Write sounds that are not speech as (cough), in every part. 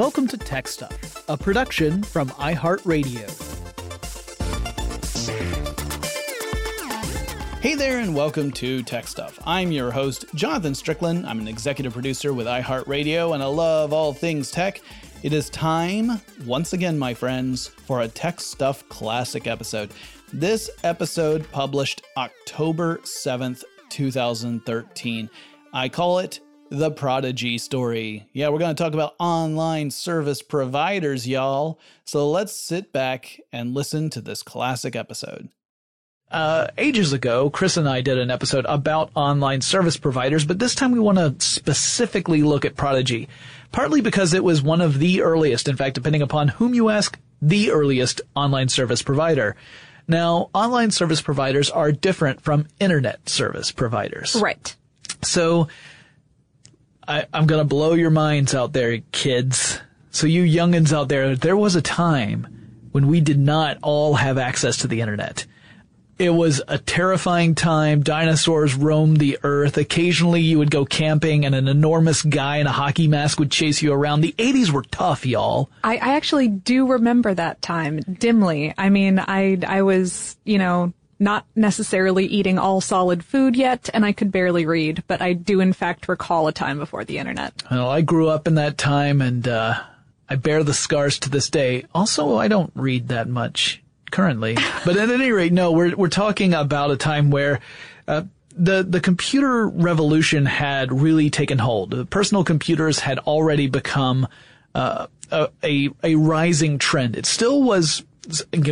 Welcome to Tech Stuff, a production from iHeartRadio. Hey there, and welcome to Tech Stuff. I'm your host, Jonathan Strickland. I'm an executive producer with iHeartRadio, and I love all things tech. It is time, once again, my friends, for a Tech Stuff Classic episode. This episode published October 7th, 2013. I call it the Prodigy story. Yeah, we're going to talk about online service providers, y'all. So let's sit back and listen to this classic episode. Uh, ages ago, Chris and I did an episode about online service providers, but this time we want to specifically look at Prodigy. Partly because it was one of the earliest, in fact, depending upon whom you ask, the earliest online service provider. Now, online service providers are different from internet service providers. Right. So, I, I'm gonna blow your minds out there, kids. So you youngins out there, there was a time when we did not all have access to the internet. It was a terrifying time. Dinosaurs roamed the earth. Occasionally you would go camping and an enormous guy in a hockey mask would chase you around. The 80s were tough, y'all. I, I actually do remember that time dimly. I mean, I, I was, you know, not necessarily eating all solid food yet, and I could barely read, but I do in fact recall a time before the internet. Well, I grew up in that time and, uh, I bear the scars to this day. Also, I don't read that much currently. (laughs) But at any rate, no, we're, we're talking about a time where, uh, the, the computer revolution had really taken hold. The personal computers had already become, uh, a, a rising trend. It still was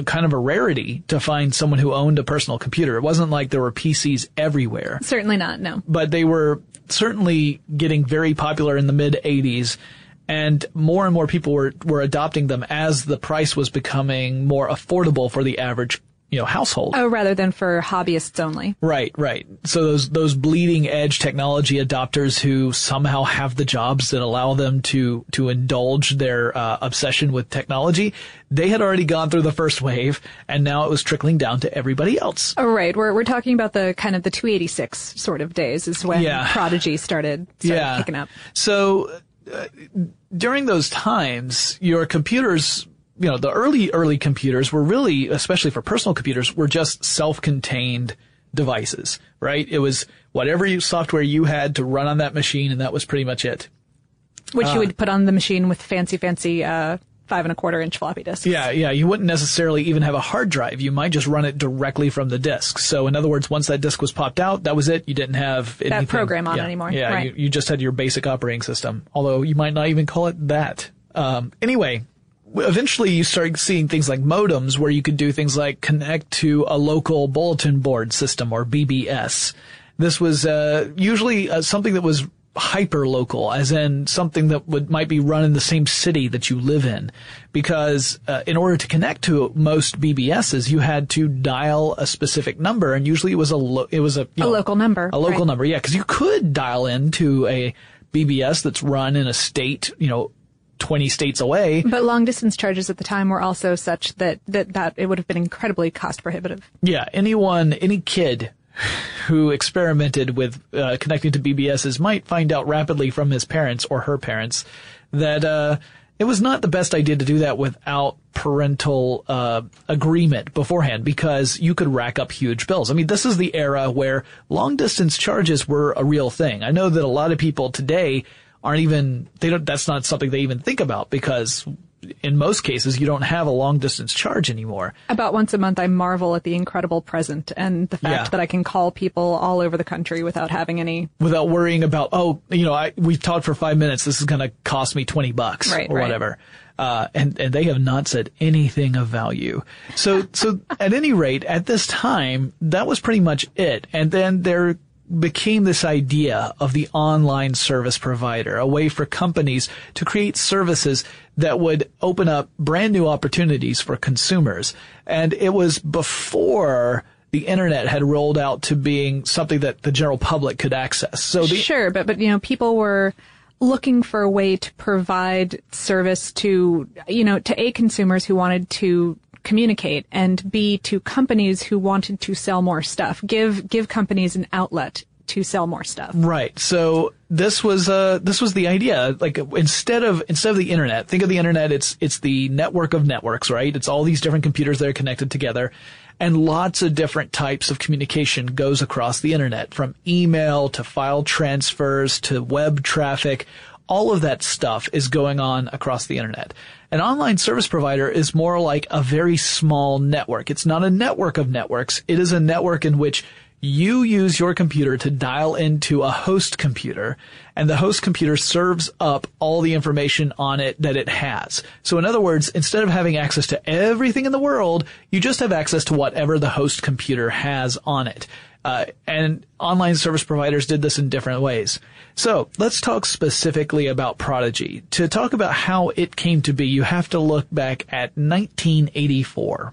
kind of a rarity to find someone who owned a personal computer. It wasn't like there were PCs everywhere. Certainly not, no. But they were certainly getting very popular in the mid 80s and more and more people were, were adopting them as the price was becoming more affordable for the average you know household. Oh, rather than for hobbyists only. Right, right. So those those bleeding edge technology adopters who somehow have the jobs that allow them to to indulge their uh, obsession with technology, they had already gone through the first wave, and now it was trickling down to everybody else. Oh, right. We're we're talking about the kind of the 286 sort of days is when yeah. Prodigy started, started yeah. picking up. So uh, during those times, your computers, you know, the early, early computers were really, especially for personal computers, were just self-contained devices, right? It was whatever you, software you had to run on that machine, and that was pretty much it. Which uh, you would put on the machine with fancy, fancy, uh, five and a quarter inch floppy disks. Yeah, yeah. You wouldn't necessarily even have a hard drive. You might just run it directly from the disk. So in other words, once that disk was popped out, that was it. You didn't have anything. that program on yeah, anymore. Yeah, right. you, you, just had your basic operating system. Although you might not even call it that. Um, anyway, eventually you start seeing things like modems where you could do things like connect to a local bulletin board system or BBS. This was uh, usually uh, something that was hyper local, as in something that would might be run in the same city that you live in, because uh, in order to connect to most BBSs, you had to dial a specific number, and usually it was a lo- it was a a know, local number, a local right. number, yeah, because you could dial into a BBS that's run in a state, you know, 20 states away. But long distance charges at the time were also such that, that, that it would have been incredibly cost prohibitive. Yeah. Anyone, any kid who experimented with uh, connecting to BBSs might find out rapidly from his parents or her parents that uh, it was not the best idea to do that without parental uh, agreement beforehand because you could rack up huge bills. I mean, this is the era where long distance charges were a real thing. I know that a lot of people today aren't even they don't that's not something they even think about because in most cases, you don't have a long distance charge anymore. About once a month, I marvel at the incredible present and the fact yeah. that I can call people all over the country without having any. Without worrying about, oh, you know, I, we've talked for five minutes. This is going to cost me 20 bucks right, or right. whatever. Uh, and, and they have not said anything of value. So, so at any rate, at this time, that was pretty much it. And then there became this idea of the online service provider, a way for companies to create services that would open up brand new opportunities for consumers. And it was before the internet had rolled out to being something that the general public could access. So the, sure, but but you know, people were looking for a way to provide service to you know to a consumers who wanted to communicate and B to companies who wanted to sell more stuff. Give give companies an outlet to sell more stuff. Right. So this was uh this was the idea. Like instead of instead of the internet, think of the internet. It's it's the network of networks, right? It's all these different computers that are connected together, and lots of different types of communication goes across the internet, from email to file transfers to web traffic. All of that stuff is going on across the internet. An online service provider is more like a very small network. It's not a network of networks. It is a network in which you use your computer to dial into a host computer and the host computer serves up all the information on it that it has. So in other words, instead of having access to everything in the world, you just have access to whatever the host computer has on it. Uh, and online service providers did this in different ways. So let's talk specifically about Prodigy. To talk about how it came to be, you have to look back at 1984.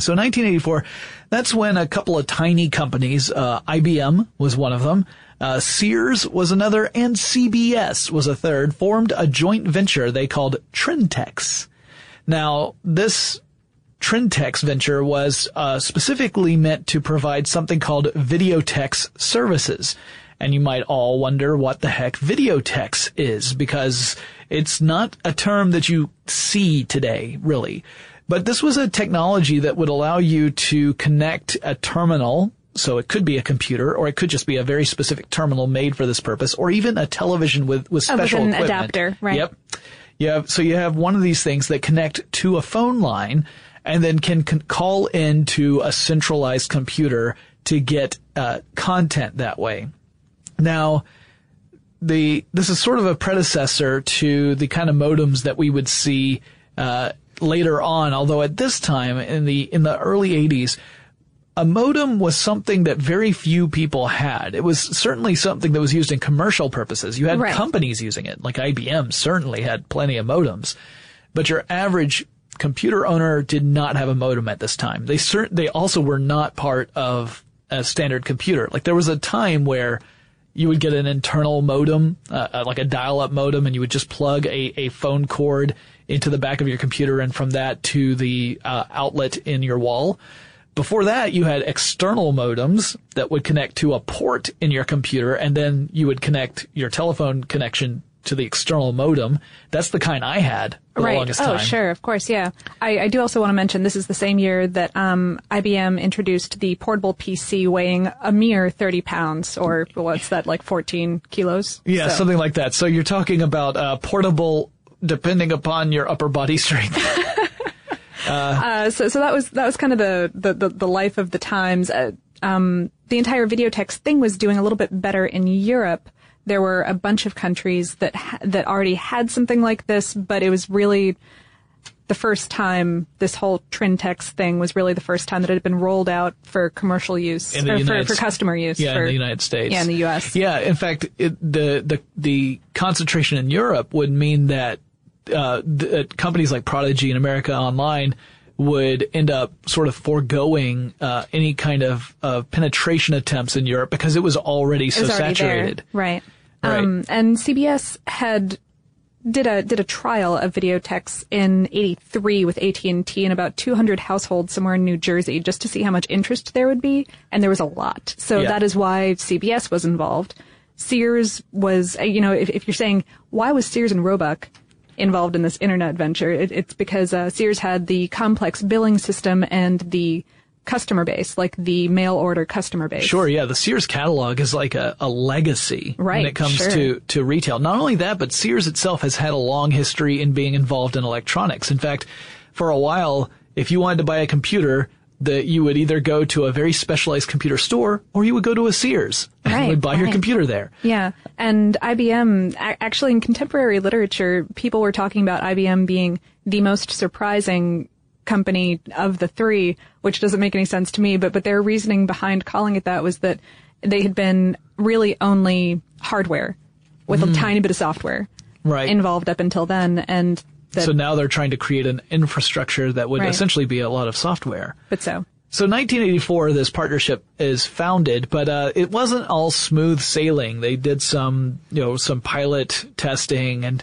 So 1984, that's when a couple of tiny companies, uh, IBM was one of them, uh, Sears was another, and CBS was a third, formed a joint venture they called Trintex. Now, this Trintex venture was uh, specifically meant to provide something called Videotex services. And you might all wonder what the heck Videotex is, because it's not a term that you see today, really. But this was a technology that would allow you to connect a terminal, so it could be a computer, or it could just be a very specific terminal made for this purpose, or even a television with, with special Oh, with an equipment. adapter, right. Yep. You have, so you have one of these things that connect to a phone line and then can, can call into a centralized computer to get uh, content that way. Now, the this is sort of a predecessor to the kind of modems that we would see uh, later on. Although at this time in the in the early '80s, a modem was something that very few people had. It was certainly something that was used in commercial purposes. You had Right. companies using it, like IBM certainly had plenty of modems, but your average computer owner did not have a modem at this time. They cert- they also were not part of a standard computer. Like there was a time where you would get an internal modem, uh, uh, like a dial-up modem, and you would just plug a, a phone cord into the back of your computer and from that to the uh, outlet in your wall. Before that, you had external modems that would connect to a port in your computer, and then you would connect your telephone connection to the external modem. That's the kind I had for the right. longest oh, sure, of course, yeah. I, I do also want to mention this is the same year that um, IBM introduced the portable PC weighing a mere 30 pounds, or what's that, like 14 kilos? Yeah, So- something like that. So you're talking about uh, portable, depending upon your upper body (laughs) strength. Uh, so, so that was that was kind of the the, the, the life of the times. Uh, um, the entire Videotex thing was doing a little bit better in Europe. There were a bunch of countries that ha- that already had something like this, but it was really the first time this whole Trintex thing was really the first time that it had been rolled out for commercial use or for, for customer use. Yeah, for, in the United States. Yeah, in the U.S. Yeah, in fact, it, the the the concentration in Europe would mean that uh, the, companies like Prodigy and America Online would end up sort of foregoing uh, any kind of uh, penetration attempts in Europe because it was already so It was already saturated. there. Right. Right. Um, and CBS had did a did a trial of Videotex in '83 with AT and T in about 200 households somewhere in New Jersey, just to see how much interest there would be, and there was a lot. So Yeah. that is why CBS was involved. Sears was, uh, you know, if, if you're saying why was Sears and Roebuck involved in this internet venture, it, it's because uh, Sears had the complex billing system and the customer base, like the mail order customer base. Sure, yeah. The Sears catalog is like a, a legacy when it comes sure. to, to retail. Not only that, but Sears itself has had a long history in being involved in electronics. In fact, for a while, if you wanted to buy a computer, that you would either go to a very specialized computer store or you would go to a Sears and would buy your computer there. Yeah, and IBM actually in contemporary literature, people were talking about IBM being the most surprising company of the three, which doesn't make any sense to me. But but their reasoning behind calling it that was that they had been really only hardware with a hmm. tiny bit of software. Right. involved up until then, and that. So now they're trying to create an infrastructure that would Right. essentially be a lot of software. but so So 1984, this partnership is founded, but uh, it wasn't all smooth sailing. They did some, you know, some pilot testing, and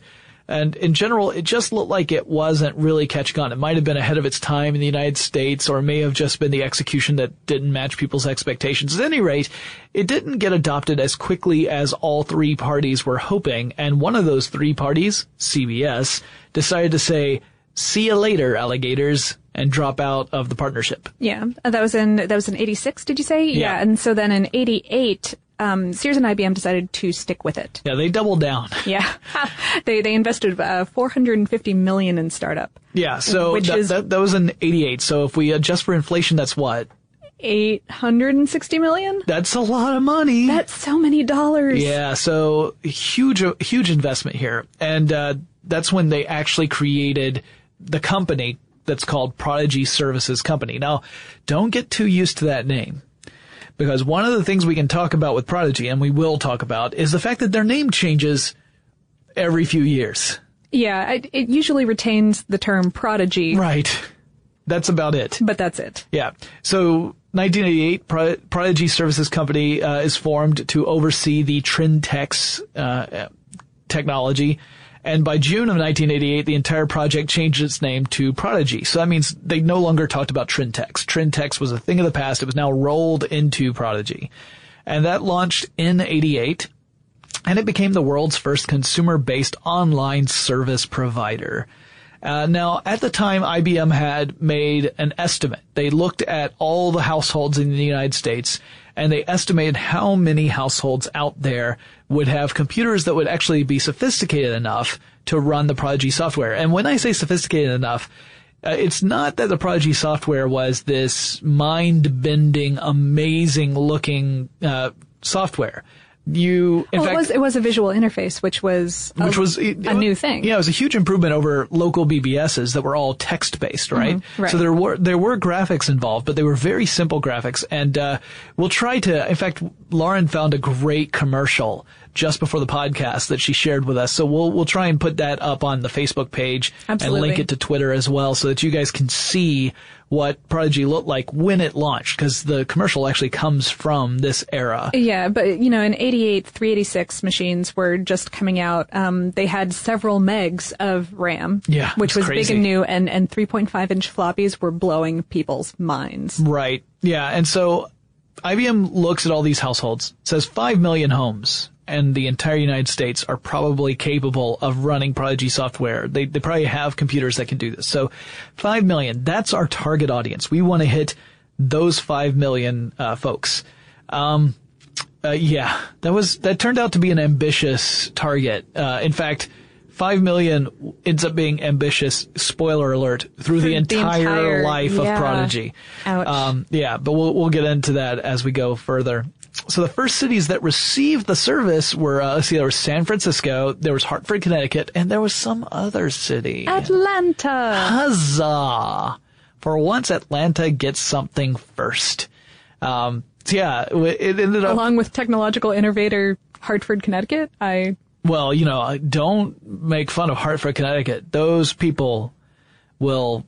And in general, it just looked like it wasn't really catching on. It might have been ahead of its time in the United States, or it may have just been the execution that didn't match people's expectations. At any rate, it didn't get adopted as quickly as all three parties were hoping. And one of those three parties, CBS, decided to say, see you later, alligators, and drop out of the partnership. Yeah, that was in that was in '86. Did you say? Yeah. yeah. And so then in '88, um, Sears and IBM decided to stick with it. Yeah, they doubled down. (laughs) Yeah, (laughs) they they invested uh, 450 million in startup. Yeah, so Which that, is- that, that was in 88. So if we adjust for inflation, that's what? 860 million. That's a lot of money. That's so many dollars. Yeah, so huge, huge investment here. And, uh, that's when they actually created the company that's called Prodigy Services Company. Now, don't get too used to that name. Because one of the things we can talk about with Prodigy, and we will talk about, is the fact that their name changes every few years. Yeah, it, it usually retains the term prodigy, Right. That's about it. but that's it. Yeah. So 1988, Pro- Prodigy Services Company uh, is formed to oversee the Trintex uh, technology. And by June of 1988, the entire project changed its name to Prodigy. So that means they no longer talked about Trintex. Trintex was a thing of the past. It was now rolled into Prodigy. And that launched in 88 and it became the world's first consumer-based online service provider. Uh, now, at the time, IBM had made an estimate. They looked at all the households in the United States, and they estimated how many households out there would have computers that would actually be sophisticated enough to run the Prodigy software. And when I say sophisticated enough, uh, it's not that the Prodigy software was this mind-bending, amazing-looking uh, software. You, in well, fact, it was it was a visual interface, which was a, which was a new thing. Yeah, it was a huge improvement over local BBSs that were all text based, right? Mm-hmm. right. So there were there were graphics involved, but they were very simple graphics. And uh, we'll try to. In fact, Lauren found a great commercial just before the podcast that she shared with us. So we'll we'll try and put that up on the Facebook page Absolutely. and link it to Twitter as well, so that you guys can see what Prodigy looked like when it launched, because the commercial actually comes from this era. Yeah, but you know, in '88, 386 machines were just coming out. Um, they had several megs of RAM, Yeah, which was crazy. big and new, and and 3.5 inch floppies were blowing people's minds. Right. Yeah. And so IBM looks at all these households, says 5 million homes and the entire United States are probably capable of running Prodigy software. They, they probably have computers that can do this. So 5 million, that's our target audience. We want to hit those 5 million, uh, folks. Um, uh, yeah, that was, that turned out to be an ambitious target. Uh, in fact, 5 million ends up being ambitious, spoiler alert, through the the entire, entire- life of. Prodigy. Ouch. Um, yeah, but we'll, we'll get into that as we go further. So the first cities that received the service were, uh, let's see, there was San Francisco, there was Hartford, Connecticut, and there was some other city. Atlanta. Huzzah! For once, Atlanta gets something first. Um, so yeah, it ended up, Along with technological innovator Hartford, Connecticut, I well, you know, don't make fun of Hartford, Connecticut. Those people will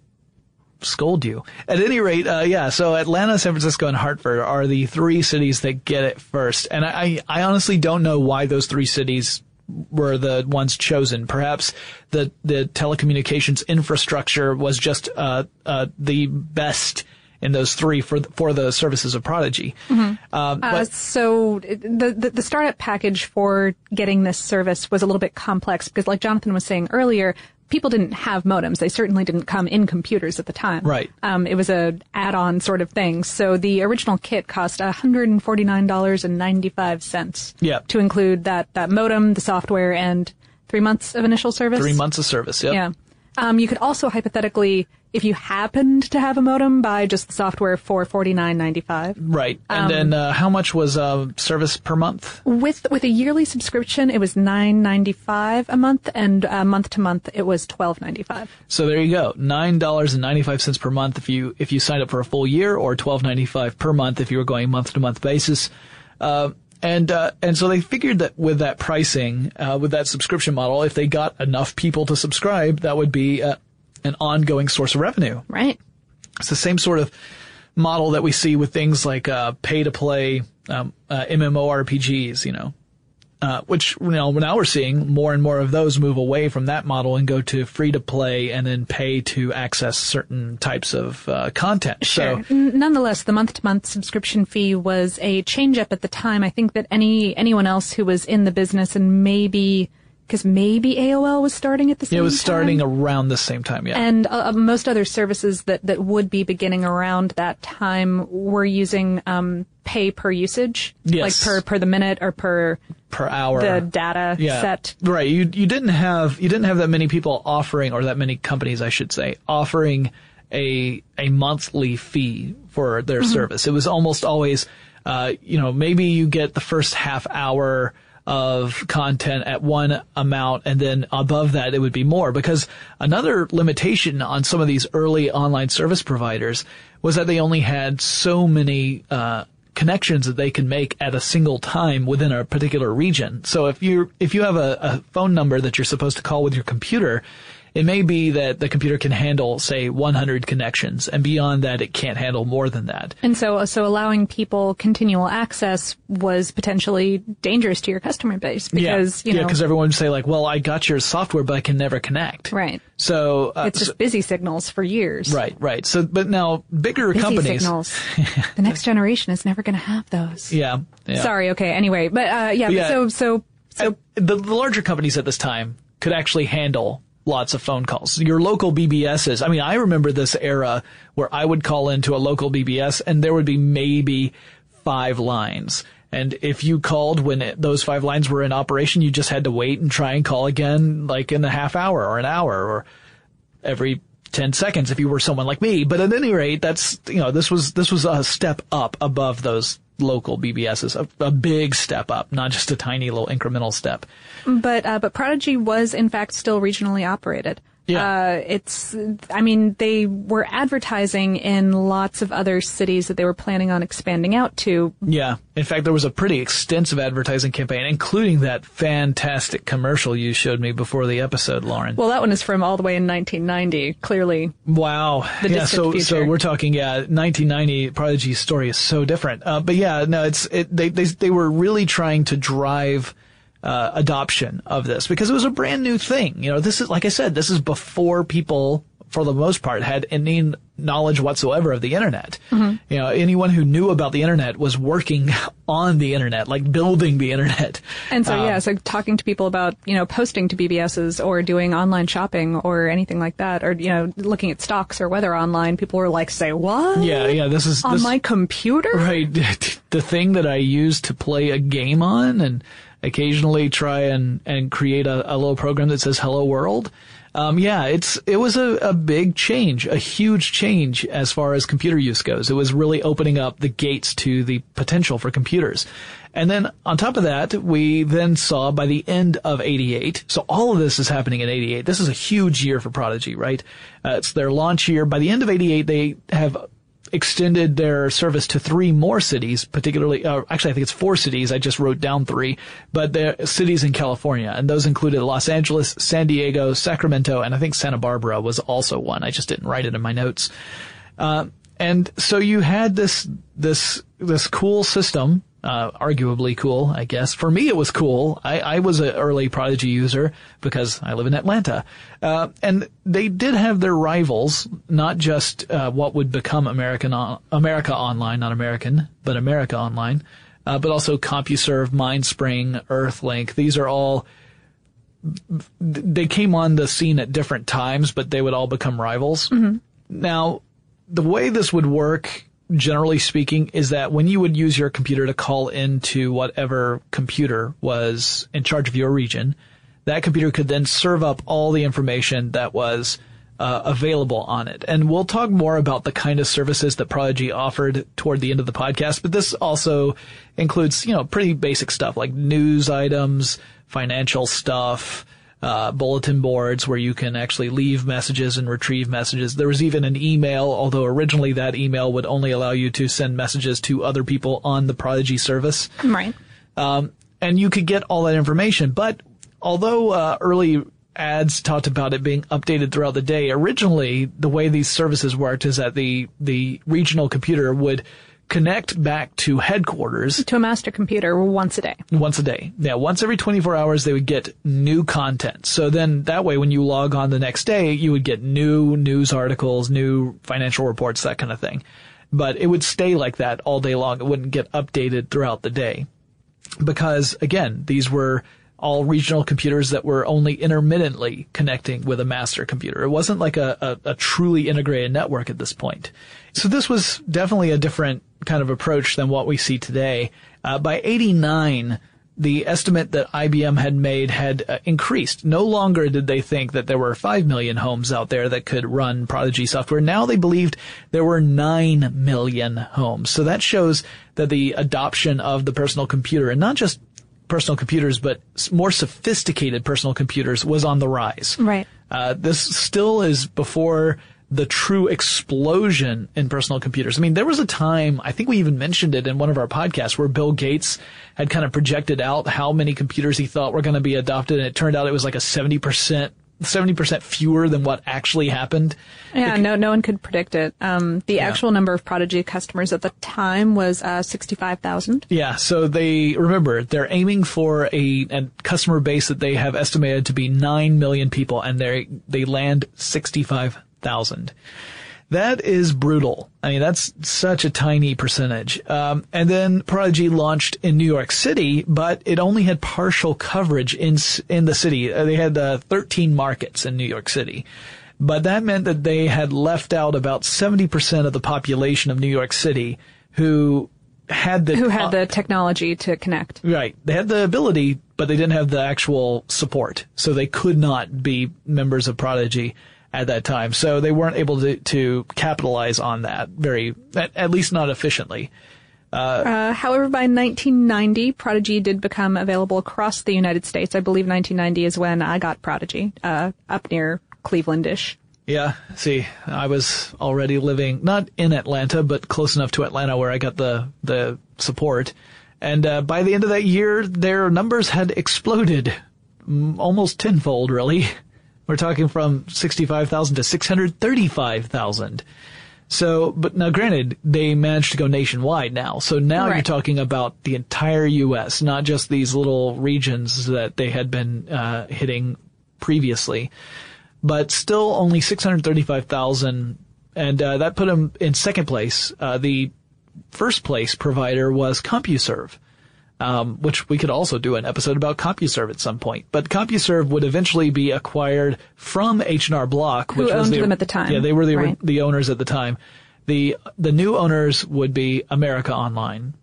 scold you. At any rate, uh, yeah, so Atlanta, San Francisco, and Hartford are the three cities that get it first. And I, I honestly don't know why those three cities were the ones chosen. Perhaps the, the telecommunications infrastructure was just, uh, uh, the best in those three for, for the services of Prodigy. Um, Uh, but so the, the the startup package for getting this service was a little bit complex because, like Jonathan was saying earlier, people didn't have modems. They certainly didn't come in computers at the time. Right. Um, it was a add-on sort of thing. So the original kit cost one hundred and forty nine dollars and ninety five cents. Yeah. To include that that modem, the software, and three months of initial service. three months of service. Yep. Yeah. Um, you could also hypothetically, if you happened to have a modem, buy just the software for forty nine ninety five. Right. And Um, then, uh, how much was, uh, service per month? With with a yearly subscription, it was nine ninety five a month, and uh, month to month, it was twelve ninety five. So there you go. Nine dollars and ninety five cents per month if you if you signed up for a full year, or twelve ninety five per month if you were going month to month basis. Uh, and uh, and so they figured that with that pricing, uh, with that subscription model, if they got enough people to subscribe, that would be uh, an ongoing source of revenue. Right. It's the same sort of model that we see with things like uh, pay to play um, uh, MMORPGs. You know, uh, which you know now we're seeing more and more of those move away from that model and go to free to play and then pay to access certain types of uh, content. Sure. So Nonetheless, the month-to-month subscription fee was a change up at the time. I think that any anyone else who was in the business and maybe because maybe AOL was starting at the same it was starting time. around the same time. Yeah. and uh, uh, most other services that, that would be beginning around that time were using um, pay per usage, Yes. like per per the minute or per per hour. the data yeah. set. Right. You you didn't have you didn't have that many people offering or that many companies I should say offering a a monthly fee for their Mm-hmm. service. It was almost always uh you know maybe you get the first half hour of content at one amount and then above that it would be more because another limitation on some of these early online service providers was that they only had so many uh connections that they can make at a single time within a particular region. So if you if you have a, a phone number that you're supposed to call with your computer, it may be that the computer can handle say 100 connections and beyond that it can't handle more than that. And so, so allowing people continual access was potentially dangerous to your customer base because, yeah, you know, yeah, because everyone would say like, "Well, I got your software, but I can never connect." right. So uh, It's just busy signals for years. Right, right. So, but now bigger Busy companies. signals. (laughs) the next generation is never going to have those. Yeah, yeah. Sorry. Okay. Anyway, but uh, yeah, but Yeah. So so so Uh, the, the larger companies at this time could actually handle lots of phone calls. Your local BBSs. I mean, I remember this era where I would call into a local BBS and there would be maybe five lines. And if you called when it, those five lines were in operation, you just had to wait and try and call again, like in a half hour or an hour or every 10 seconds if you were someone like me. But at any rate, that's, you know, this was, this was a step up above those local BBSs, a, a big step up, not just a tiny little incremental step. but uh, but Prodigy was in fact still regionally operated. Yeah. Uh, it's, I mean, they were advertising in lots of other cities that they were planning on expanding out to. Yeah. In fact, there was a pretty extensive advertising campaign, including that fantastic commercial you showed me before the episode, Lauren. Well, that one is from all the way in 1990. Clearly, Wow. The yeah. So, so we're talking, yeah, 1990 Prodigy's story is so different. Uh, but yeah, no, it's, it, they, they, they were really trying to drive, uh, adoption of this because it was a brand new thing. You know, this is, like I said, this is before people, for the most part, had any knowledge whatsoever of the internet. Mm-hmm. You know, anyone who knew about the internet was working (laughs) on the internet, like building the internet. and so Um, yeah, so talking to people about you know posting to BBSs or doing online shopping or anything like that, or you know looking at stocks or weather online, people were like, "Say what? Yeah, yeah, this is, on this, my computer?" Right. (laughs) The thing that I use to play a game on and occasionally try and, and create a, a little program that says hello world. Um, yeah, it's, it was a, a big change, a huge change as far as computer use goes. It was really opening up the gates to the potential for computers. And then on top of that, we then saw by the end of 88, so all of this is happening in 88. This is a huge year for Prodigy, right? Uh, it's their launch year. By the end of 88, they have extended their service to three more cities, particularly, uh, actually I think it's four cities. I just wrote down three, but they're cities in California, and those included Los Angeles, San Diego, Sacramento, and I think Santa Barbara was also one. I just didn't write it in my notes. Uh, and so you had this, this, this cool system, uh, arguably cool, I guess. For me, it was cool. I, I was an early Prodigy user because I live in Atlanta. Uh, and they did have their rivals, not just, uh, what would become American, on, America Online, not American, but America Online, uh, but also CompuServe, MindSpring, Earthlink. These are all, they came on the scene at different times, but they would all become rivals. Now, the way this would work, generally speaking, is that when you would use your computer to call into whatever computer was in charge of your region, that computer could then serve up all the information that was uh, available on it. And we'll talk more about the kind of services that Prodigy offered toward the end of the podcast, but this also includes, you know, pretty basic stuff like news items, financial stuff, uh, bulletin boards where you can actually leave messages and retrieve messages. There was even an email, although originally that email would only allow you to send messages to other people on the Prodigy service. Right. Um, and you could get all that information. But although uh, early ads talked about it being updated throughout the day, originally the way these services worked is that the the regional computer would connect back to headquarters To a master computer once a day. once a day. Yeah, once every 24 hours they would get new content. So then that way when you log on the next day, you would get new news articles, new financial reports, that kind of thing. But it would stay like that all day long. It wouldn't get updated throughout the day. Because again, these were all regional computers that were only intermittently connecting with a master computer. It wasn't like a, a, a truly integrated network at this point. So this was definitely a different kind of approach than what we see today. Uh, by 89, the estimate that IBM had made had uh, increased. No longer did they think that there were 5 million homes out there that could run Prodigy software. Now they believed there were 9 million homes. So that shows that the adoption of the personal computer, and not just personal computers, but more sophisticated personal computers was on the rise. Right. Uh, this still is before the true explosion in personal computers. I mean, there was a time, I think we even mentioned it in one of our podcasts, where Bill Gates had kind of projected out how many computers he thought were going to be adopted, and it turned out it was like a 70%. 70% fewer than what actually happened. Yeah, no, no one could predict it. Um, the actual number of Prodigy customers at the time was uh, 65,000. Yeah, so they remember they're aiming for a, a customer base that they have estimated to be nine million people, and they they land sixty five thousand. That is brutal. I mean, that's such a tiny percentage. Um, and then Prodigy launched in New York City, but it only had partial coverage in in the city. Uh, they had uh, 13 markets in New York City. But that meant that they had left out about 70% of the population of New York City who had the Who had the technology to connect. Right. They had the ability, but they didn't have the actual support. So they could not be members of Prodigy at that time. So they weren't able to, to capitalize on that very, at, at least not efficiently. Uh, however, by 1990, Prodigy did become available across the United States. I believe 1990 is when I got Prodigy, uh, up near Clevelandish. Yeah. See, I was already living not in Atlanta, but close enough to Atlanta where I got the, the support. And, uh, by the end of that year, their numbers had exploded almost tenfold, really. (laughs) We're talking from 65,000 to 635,000. So, but now granted, they managed to go nationwide now. So now you're talking about the entire U.S., not just these little regions that they had been uh, hitting previously. But still only 635,000, and uh, that put them in second place. Uh, the first place provider was CompuServe um, which we could also do an episode about CompuServe at some point. But CompuServe would eventually be acquired from H&R Block, Who which was owned the, them at the time. Yeah, they were the Right. the owners at the time. The the new owners would be America Online,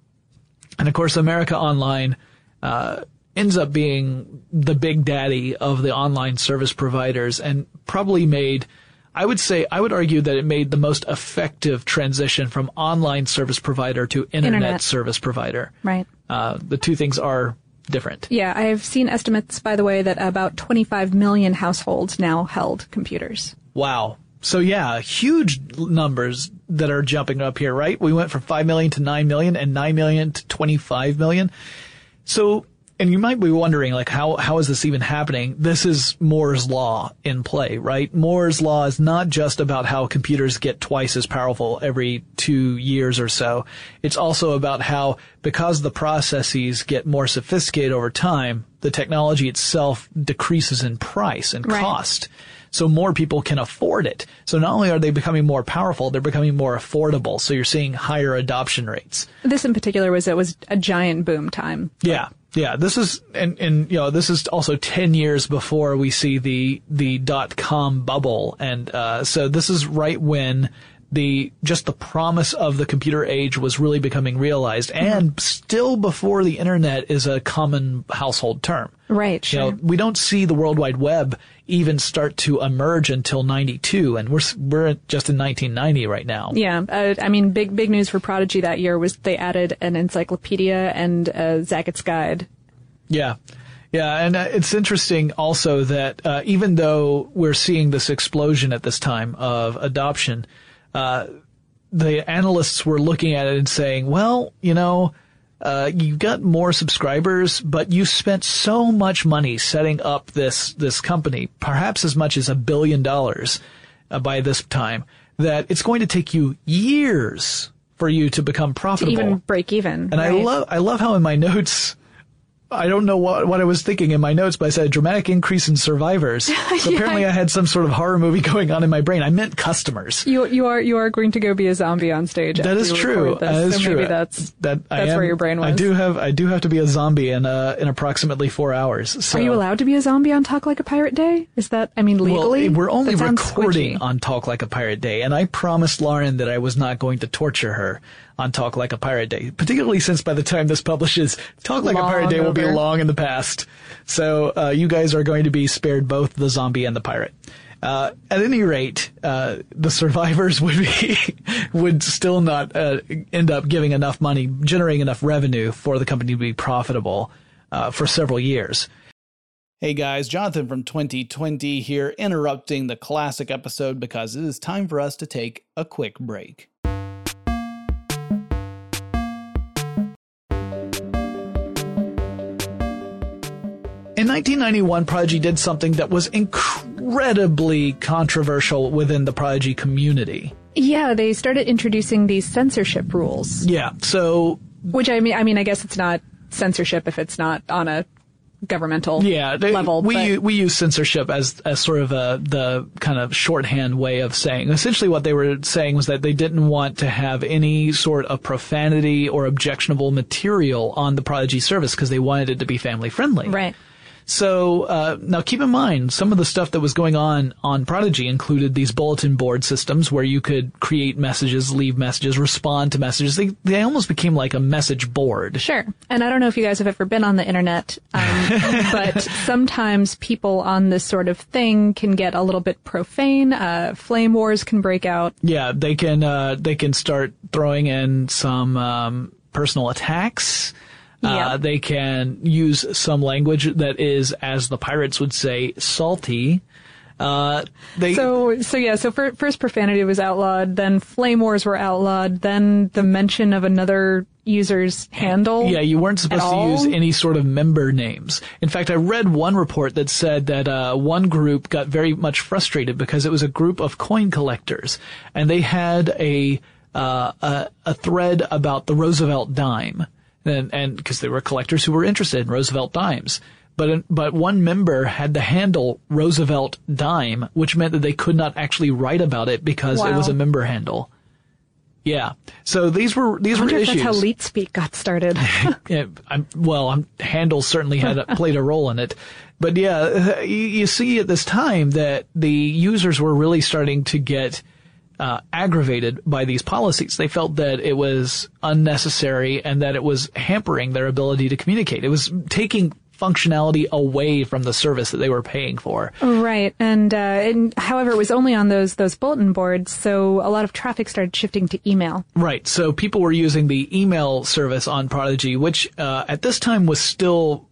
and of course America Online uh, ends up being the big daddy of the online service providers, and probably made. I would say, I would argue that it made the most effective transition from online service provider to internet, Internet. service provider. Right. Uh, the two things are different. Yeah, I've seen estimates, by the way, that about 25 million households now held computers. Wow. So yeah, huge numbers that are jumping up here, right? We went from 5 million to 9 million and 9 million to 25 million. So, and you might be wondering, like, how, how is this even happening? This is Moore's Law in play, right? Moore's Law is not just about how computers get twice as powerful every two years or so. It's also about how, because the processes get more sophisticated over time, the technology itself decreases in price and Right. cost. So more people can afford it. So not only are they becoming more powerful, they're becoming more affordable. So you're seeing higher adoption rates. This in particular was, it was a giant boom time. Yeah. Yeah, this is, and, and, you know, this is also 10 years before we see the, the dot com bubble. And, uh, so this is right when the, just the promise of the computer age was really becoming realized and still before the internet is a common household term. Right, You sure. know, we don't see the World Wide Web even start to emerge until 92 and we're, we're just in 1990 right now. Yeah, uh, I mean, big big news for Prodigy that year was they added an encyclopedia and a Zagat's Guide. Yeah. Yeah, and uh, it's interesting also that uh, even though we're seeing this explosion at this time of adoption, uh, the analysts were looking at it and saying, well, you know, uh, you got more subscribers, but you spent so much money setting up this this company, perhaps as much as a billion dollars uh, by this time, that it's going to take you years for you to become profitable. even break even. and I love I love how in my (laughs) notes I don't know what what I was thinking in my notes, but I said a dramatic increase in survivors. (laughs) So apparently I had some sort of horror movie going on in my brain. I meant customers. you you are you are going to go be a zombie on stage. That is true. This, That is so true. Maybe that's that I that's am- where your brain was. I do have I do have to be a zombie in uh in approximately four hours. So Are you allowed to be a zombie on Talk Like a Pirate Day? Is that I mean legally? Well, we're only recording on Talk Like a Pirate Day, and I promised Lauren that I was not going to torture her on Talk Like a Pirate Day, particularly since by the time this publishes, Talk Like a Pirate Day will be long in the past. So uh, you guys are going to be spared both the zombie and the pirate. Uh, at any rate, uh, the survivors (laughs) would be would still not uh, end up giving enough money, generating enough revenue for the company to be profitable uh, for several years. Hey guys, Jonathan from 2020 here, interrupting the classic episode because it is time for us to take a quick break. 1991, Prodigy did something that was incredibly controversial within the Prodigy community. Yeah, they started introducing these censorship rules, Yeah, so which I mean, I mean, I guess it's not censorship if it's not on a governmental yeah, they, level. we but- we use censorship as as sort of a the kind of shorthand way of saying. Essentially, what they were saying was that they didn't want to have any sort of profanity or objectionable material on the Prodigy service because they wanted it to be family friendly. right. So uh, now keep in mind some of the stuff that was going on on Prodigy included these bulletin board systems where you could create messages, leave messages, respond to messages. They they almost became like a message board. Sure. And I don't know if you guys have ever been on the internet, um, (laughs) but sometimes people on this sort of thing can get a little bit profane. Uh, flame wars can break out. Yeah, they can uh, they can start throwing in some um, personal attacks. Yeah. Uh, they can use some language that is, as the pirates would say, salty. Uh, they So, so yeah, so fir- first profanity was outlawed, then flame wars were outlawed, then the mention of another user's handle. Yeah, you weren't supposed to all? use any sort of member names. In fact, I read one report that said that uh, one group got very much frustrated because it was a group of coin collectors, and they had a uh, a, a thread about the Roosevelt dime, and and because they were collectors who were interested in Roosevelt dimes. But, but one member had the handle Roosevelt dime, which meant that they could not actually write about it because it was a member handle. Yeah. So these were these I were issues. that's how Leet Speak got started. (laughs) Yeah, I'm, well, I'm, handle certainly had played a role in it, but yeah, (laughs) you, you see at this time that the users were really starting to get uh, aggravated by these policies. They felt that it was unnecessary and that it was hampering their ability to communicate. It was taking functionality away from the service that they were paying for. right. And, uh, and however, it was only on those, those bulletin boards, so a lot of traffic started shifting to email. Right. So people were using the email service on Prodigy, which uh, at this time was still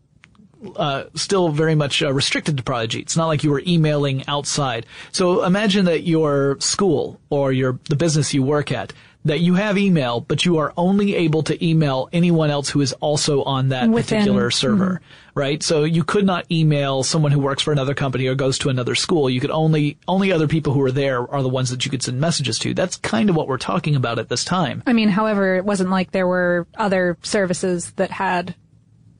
uh, still very much uh, restricted to Prodigy. It's not like you were emailing outside. So imagine that your school or your the business you work at that you have email, but you are only able to email anyone else who is also on that Within- particular server, right? So you could not email someone who works for another company or goes to another school. You could only only other people who are there are the ones that you could send messages to. That's kind of what we're talking about at this time. I mean, however, it wasn't like there were other services that had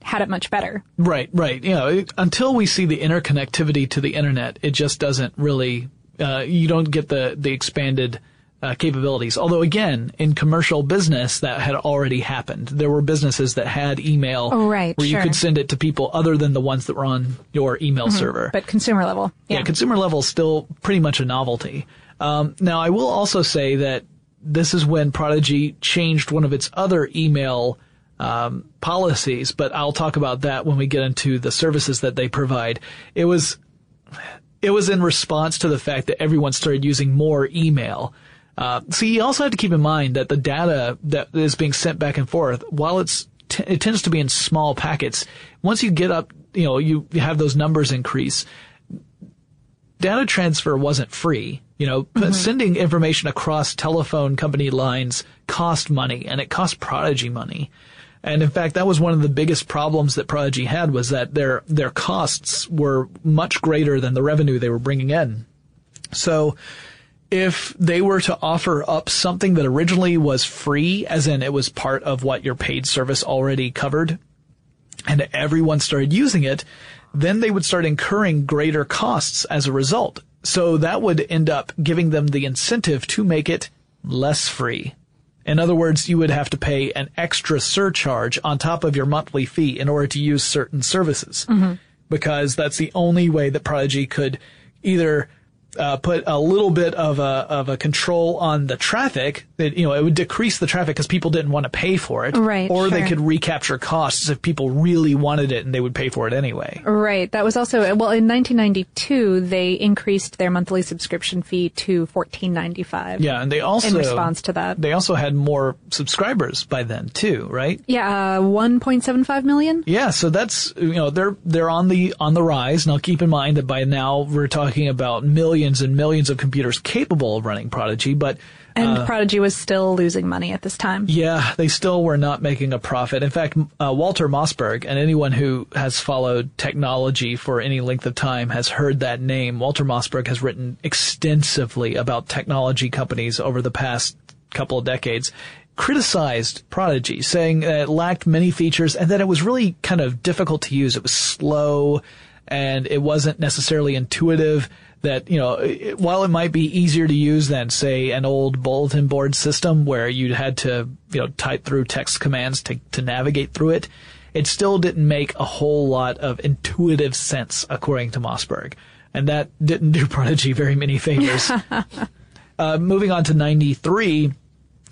had it much better. Right, right. You know, it- until we see the interconnectivity to the internet, it just doesn't really. Uh, you don't get the the expanded uh, capabilities. Although, again, in commercial business, that had already happened. There were businesses that had email, Oh, right, where you could send it to people other than the ones that were on your email server. But consumer level. Yeah, Yeah. consumer level is still pretty much a novelty. Um, now, I will also say that this is when Prodigy changed one of its other email um, policies, but I'll talk about that when we get into the services that they provide. It was it was in response to the fact that everyone started using more email. Uh, see, you also have to keep in mind that the data that is being sent back and forth, while it's t- it tends to be in small packets, once you get up, you know, you, have those numbers increase. Data transfer wasn't free. You know, p- sending information across telephone company lines cost money, and it cost Prodigy money. And in fact, that was one of the biggest problems that Prodigy had was that their their costs were much greater than the revenue they were bringing in. So if they were to offer up something that originally was free, as in it was part of what your paid service already covered, and everyone started using it, then they would start incurring greater costs as a result. So that would end up giving them the incentive to make it less free. In other words, you would have to pay an extra surcharge on top of your monthly fee in order to use certain services. Because that's the only way that Prodigy could either uh, put a little bit of a of a control on the traffic that you know it would decrease the traffic because people didn't want to pay for it, Right, Or they could recapture costs if people really wanted it and they would pay for it anyway. Right. That was also well in 1992 they increased their monthly subscription fee to 14.95. Yeah, and they also In response to that. they also had more subscribers by then too, right? Yeah, uh, 1.75 million. Yeah, so that's you know they're they're on the on the rise. Now keep in mind that by now we're talking about millions and millions of computers capable of running Prodigy, but And Prodigy was still losing money at this time. Yeah, they still were not making a profit. In fact, uh, Walter Mossberg, and anyone who has followed technology for any length of time has heard that name. Walter Mossberg has written extensively about technology companies over the past couple of decades, criticized Prodigy, saying that it lacked many features and that it was really kind of difficult to use. It was slow and it wasn't necessarily intuitive that, you know, it, while it might be easier to use than say an old bulletin board system where you had to, you know, type through text commands to, to navigate through it, it still didn't make a whole lot of intuitive sense according to Mossberg. And that didn't do (laughs) Prodigy very many favors. (laughs) uh, moving on to 93,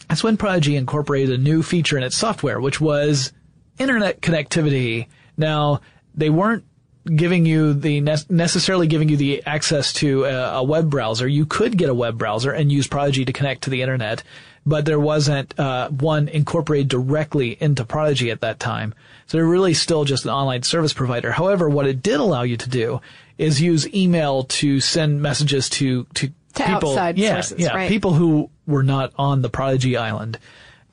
that's when Prodigy incorporated a new feature in its software, which was internet connectivity. Now, they weren't giving you the ne- necessarily giving you the access to a, a web browser. You could get a web browser and use Prodigy to connect to the internet, but there wasn't uh, one incorporated directly into Prodigy at that time. So they're really still just an online service provider. However, what it did allow you to do is use email to send messages to to, To people, yeah, sources, yeah, right. people who were not on the Prodigy island.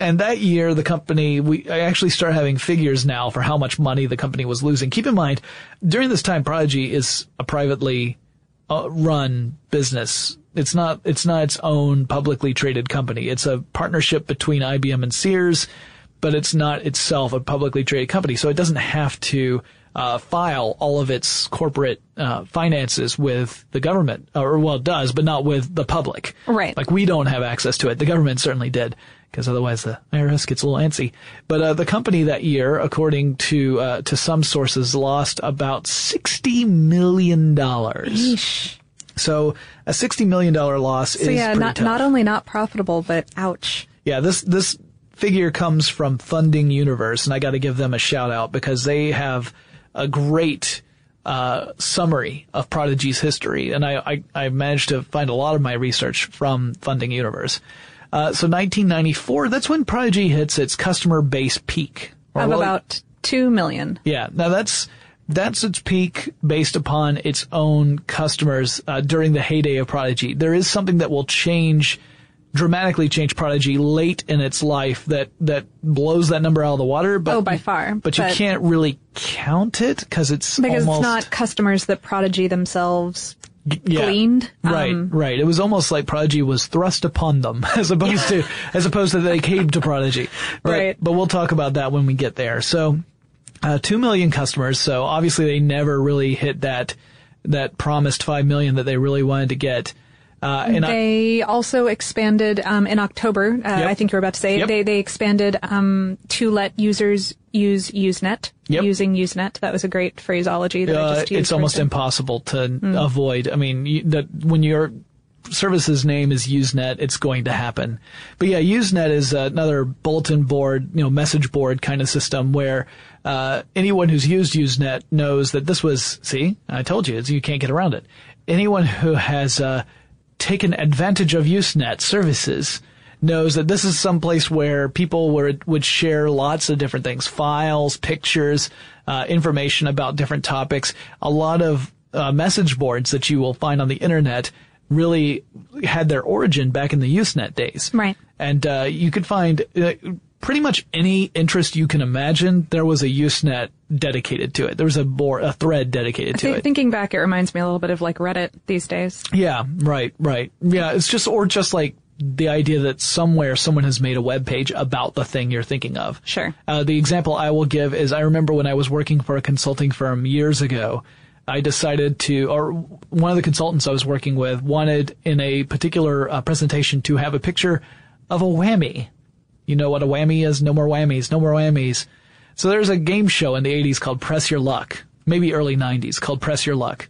And that year, the company, we I actually start having figures now for how much money the company was losing. Keep in mind, during this time, Prodigy is a privately uh, run business. It's not, it's not its own publicly traded company. It's a partnership between IBM and Sears, but it's not itself a publicly traded company. So it doesn't have to, uh, file all of its corporate, uh, finances with the government, or well, it does, but not with the public. Right. Like we don't have access to it. The government certainly did, because otherwise the IRS gets a little antsy. But uh, the company that year, according to uh, to some sources, lost about sixty million dollars. So a sixty million dollar loss is So yeah, not tough. not only not profitable, but ouch. Yeah, this this figure comes from Funding Universe, and I got to give them a shout out because they have a great uh, summary of Prodigy's history, and I, I I managed to find a lot of my research from Funding Universe. Uh, so 1994, that's when Prodigy hits its customer base peak. Or Of about two million. yeah, now that's that's its peak based upon its own customers uh, during the heyday of Prodigy. There is something that will change dramatically change Prodigy late in its life that that blows that number out of the water. But Oh, by far. But you can't really count it because it's Because almost it's not customers that Prodigy themselves yeah. gleaned. Right, Um, right. It was almost like Prodigy was thrust upon them (laughs) as opposed to as opposed to they came to Prodigy. (laughs) But, Right. But we'll talk about that when we get there. So, uh, two million customers. So obviously they never really hit that that promised five million that they really wanted to get. Uh, and I, They also expanded um, in October. Uh, I think you were about to say Yep. they they expanded um, to let users use Usenet Yep. using Usenet. That was a great phraseology that I uh, just used. it's almost impossible to avoid. I mean, you, that when your service's name is Usenet, it's going to happen. But yeah, Usenet is another bulletin board, you know, message board kind of system where uh, anyone who's used Usenet knows that this was. See, I told you, you can't get around it. Anyone who has uh, taken advantage of Usenet services knows that this is some place where people would would share lots of different things, files, pictures, uh, information about different topics. A lot of uh, message boards that you will find on the internet really had their origin back in the Usenet days. Right. And uh, you could find uh, pretty much any interest you can imagine, there was a Usenet dedicated to it. There was a board, a thread dedicated to it. Thinking back, it reminds me a little bit of like Reddit these days. Yeah, right, right. Yeah, it's just, or just like the idea that somewhere someone has made a web page about the thing you're thinking of. Sure. Uh, the example I will give is I remember when I was working for a consulting firm years ago, I decided to, or one of the consultants I was working with wanted in a particular uh, presentation to have a picture of a whammy. You know what a whammy is? No more whammies, no more whammies. So there's a game show in the 80s called Press Your Luck, maybe early 90s, called Press Your Luck.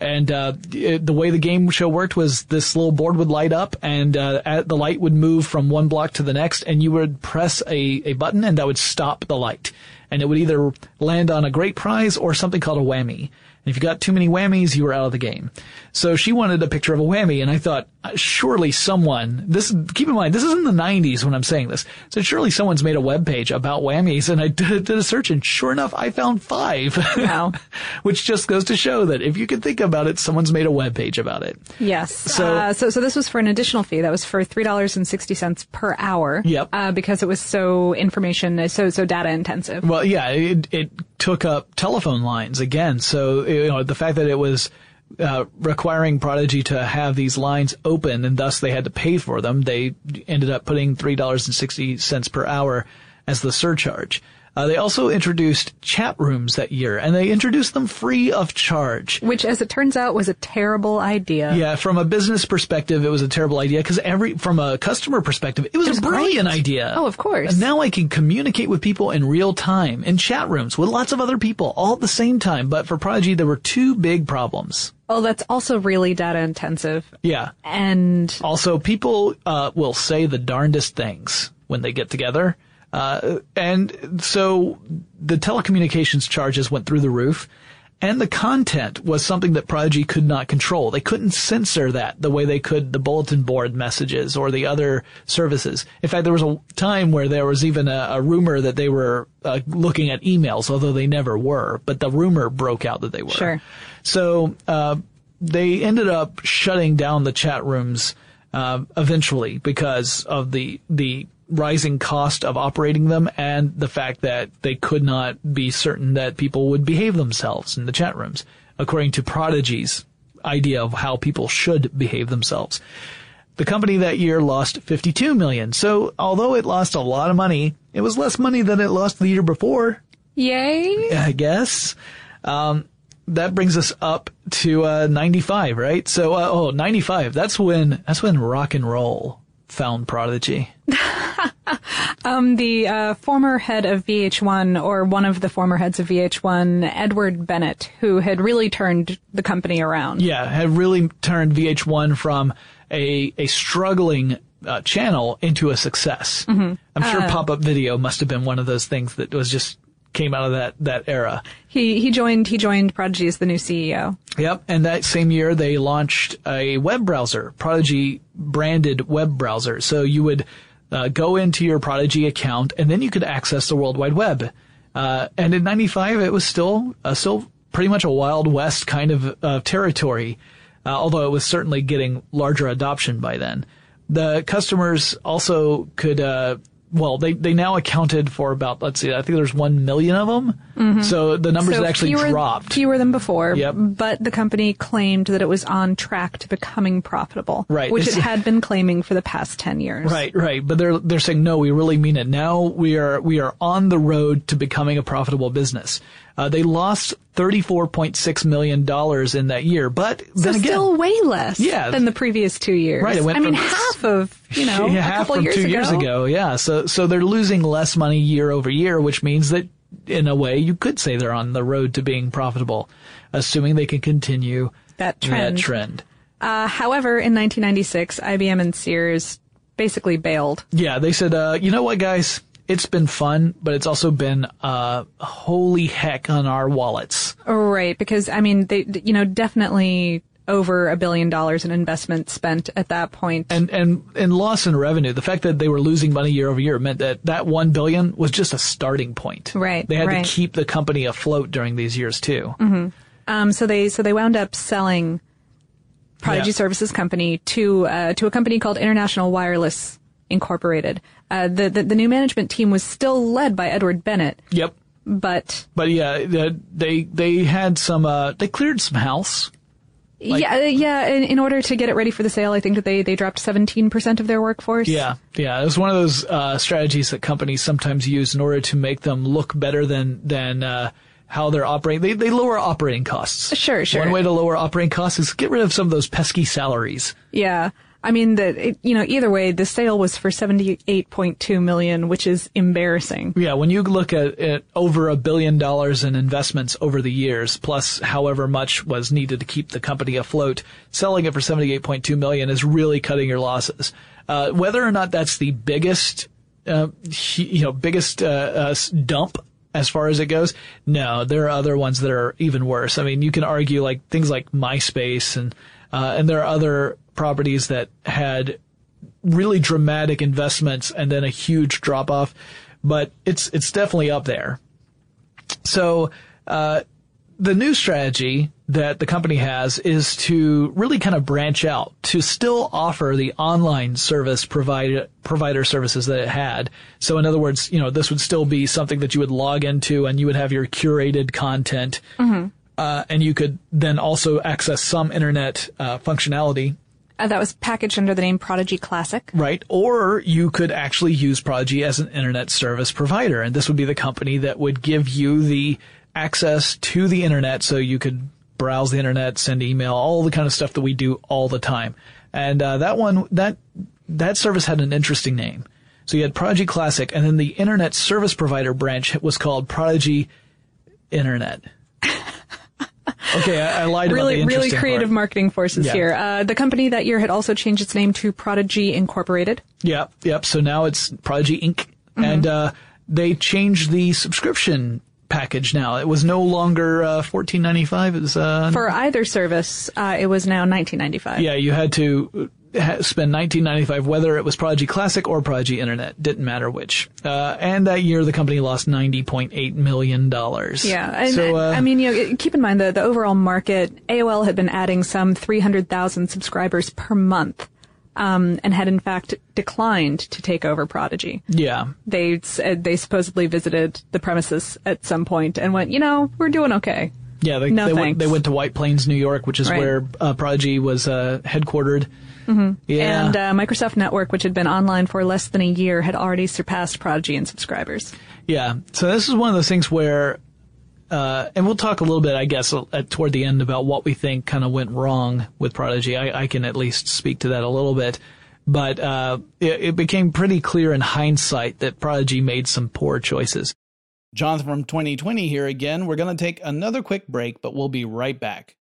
And uh, it, the way the game show worked was this little board would light up, and uh, the light would move from one block to the next, and you would press a, a button, and that would stop the light. And it would either land on a great prize or something called a whammy. And if you got too many whammies, you were out of the game. So she wanted a picture of a whammy, and I thought, uh, surely someone, this, keep in mind, this is in the 90s when I'm saying this, so surely someone's made a web page about whammies, and I (laughs) did, did a search, and sure enough, I found five. Wow. (laughs) Which just goes to show that if you can think about it, someone's made a web page about it. Yes. So- uh, so so this was for an additional fee. That was for three dollars and sixty cents per hour. Yep. Uh, because it was so information, so so data intensive. Well, yeah, it, it took up telephone lines again. So, you know, the fact that it was uh, requiring Prodigy to have these lines open and thus they had to pay for them, they ended up putting $3.60 per hour as the surcharge. Uh, they also introduced chat rooms that year and they introduced them free of charge. Which, as it turns out, was a terrible idea. Yeah, from a business perspective, it was a terrible idea because every, from a customer perspective, it was, was a brilliant great. idea. Oh, of course. And now I can communicate with people in real time in chat rooms with lots of other people all at the same time. But for Prodigy, there were two big problems. Oh, that's also really data intensive. Yeah. And Also, people uh, will say the darndest things when they get together. Uh, and so the telecommunications charges went through the roof. And the content was something that Prodigy could not control. They couldn't censor that the way they could the bulletin board messages or the other services. In fact, there was a time where there was even a, a rumor that they were uh, looking at emails, although they never were. But the rumor broke out that they were. Sure. So uh, they ended up shutting down the chat rooms uh, eventually because of the the rising cost of operating them and the fact that they could not be certain that people would behave themselves in the chat rooms, according to Prodigy's idea of how people should behave themselves. The company that year lost 52 million. So although it lost a lot of money, it was less money than it lost the year before. yay. I guess. Um, that brings us up to uh, 95, right? So, uh, oh, 95. That's when that's when rock and roll found Prodigy. (laughs) Um, the uh, former head of VH1, or one of the former heads of VH1, Edward Bennett, who had really turned the company around. Yeah, had really turned VH1 from a a struggling uh, channel into a success. Mm-hmm. I'm sure Uh, pop-up video must have been one of those things that was just came out of that that era. He he joined he joined Prodigy as the new CEO. Yep, and that same year they launched a web browser, Prodigy branded web browser. So you would uh, go into your Prodigy account, and then you could access the World Wide Web. Uh, and in '95, it was still uh, still pretty much a Wild West kind of uh, territory, uh, although it was certainly getting larger adoption by then. The customers also could. Well, they, they now accounted for about, let's see, I think there's one million of them. Mm-hmm. So the numbers so actually fewer, dropped. fewer than before. Yep. But the company claimed that it was on track to becoming profitable, Right. Which it had been claiming for the past ten years. Right, right. But they're they're saying no, we really mean it. Now we are we are on the road to becoming a profitable business. Uh, they lost thirty four point six million dollars in that year, but So then again, still way less Yeah. than the previous two years. Right, it went I mean, half of you know (laughs) yeah, half from years two ago. years ago. Yeah, so so they're losing less money year over year, which means that in a way you could say they're on the road to being profitable, assuming they can continue That trend. That trend. Uh, however, in 1996, IBM and Sears basically bailed. Yeah, they said, uh, you know what, guys? It's been fun, but it's also been uh, holy heck on our wallets. Right, because I mean, they you know definitely over a billion dollars in investment spent at that point. and and and loss in revenue. The fact that they were losing money year over year meant that that one billion was just a starting point. Right, They had right. to keep the company afloat during these years too. Um, so they so they wound up selling Prodigy Yeah. Services Company to uh, to a company called International Wireless Incorporated. Uh, the, the the new management team was still led by Edward Bennett, Yep. but But yeah, the- they they had some uh they cleared some house. yeah, uh, yeah. In, in order to get it ready for the sale, I think that they they dropped 17% of their workforce. Yeah, yeah. It was one of those uh, strategies that companies sometimes use in order to make them look better than than uh, how they're operating. They they lower operating costs. Sure, sure. One way to lower operating costs is get rid of some of those pesky salaries. Yeah. I mean that you know either way the sale was for 78.2 million which is embarrassing. Yeah, when you look at, at over a billion dollars in investments over the years, plus however much was needed to keep the company afloat, selling it for 78.2 million is really cutting your losses. Uh, whether or not that's the biggest, uh, you know, biggest, uh, uh, dump as far as it goes, no, there are other ones that are even worse. I mean, you can argue like things like MySpace and, uh, and there are other properties that had really dramatic investments and then a huge drop off, but it's it's definitely up there. So uh, the new strategy that the company has is to really kind of branch out to still offer the online service provider provider services that it had. So in other words, you know, this would still be something that you would log into and you would have your curated content. Uh, and you could then also access some internet uh, functionality Uh, that was packaged under the name Prodigy Classic. Right. Or you could actually use Prodigy as an internet service provider. And this would be the company that would give you the access to the internet so you could browse the internet, send email, all the kind of stuff that we do all the time. And, uh, that one, that, that service had an interesting name. So you had Prodigy Classic and then the internet service provider branch was called Prodigy Internet. Okay, I, I lied about the Really, really creative part. marketing forces Yeah. here. Uh, the company that year had also changed its name to Prodigy Incorporated. Yep, yep. So now it's Prodigy Inc. Mm-hmm. And uh, they changed the subscription package now. It was no longer uh, fourteen ninety five. It was uh, For either service, uh, it was now 1995. yeah. You had to spend nineteen ninety five, whether it was Prodigy Classic or Prodigy Internet. Didn't matter which. Uh, and that year, the company lost ninety point eight million dollars. Yeah, and, so uh, I mean, you know, keep in mind the the overall market. AOL had been adding some 300,000 subscribers per month, um, and had in fact declined to take over Prodigy. yeah, They said they supposedly visited the premises at some point and went, you know, we're doing okay. yeah. They, No they went. They went to White Plains, New York, which is Right. where uh, Prodigy was uh, headquartered. Mm-hmm. Yeah. And uh, Microsoft Network, which had been online for less than a year, had already surpassed Prodigy in subscribers. Yeah. So this is one of those things where, uh, and we'll talk a little bit, I guess, at, toward the end about what we think kind of went wrong with Prodigy. I, I can at least speak to that a little bit. But, uh, it, it became pretty clear in hindsight that Prodigy made some poor choices. Jonathan from 2020 here again. We're going to take another quick break, but we'll be right back.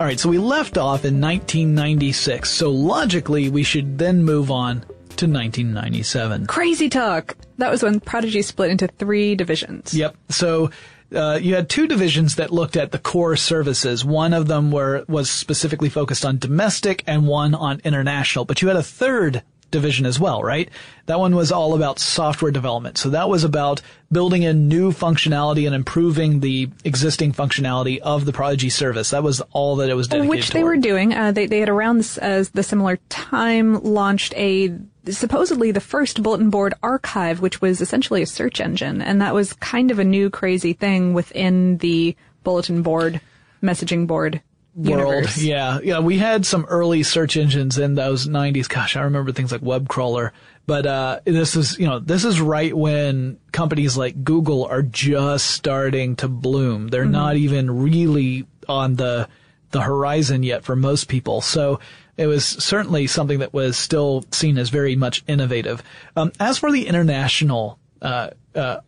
All right. So we left off in 1996. So logically, we should then move on to 1997. Crazy talk! That was when Prodigy split into three divisions. Yep. So uh, you had two divisions that looked at the core services. One of them were was specifically focused on domestic, and one on international. But you had a third division as well, right? That one was all about software development. So that was about building in new functionality and improving the existing functionality of the Prodigy service. That was all that it was dedicated Which they toward. were doing. Uh, they, they had around this, uh, the similar time launched a supposedly the first bulletin board archive, which was essentially a search engine, and that was kind of a new crazy thing within the bulletin board messaging board world. universe. (laughs) Yeah, yeah. We had some early search engines in those '90s. Gosh, I remember things like web crawler. But uh, this is, you know, this is right when companies like Google are just starting to bloom. They're not even really on the the horizon yet for most people. So it was certainly something that was still seen as very much innovative. Um, as for the international uh, uh,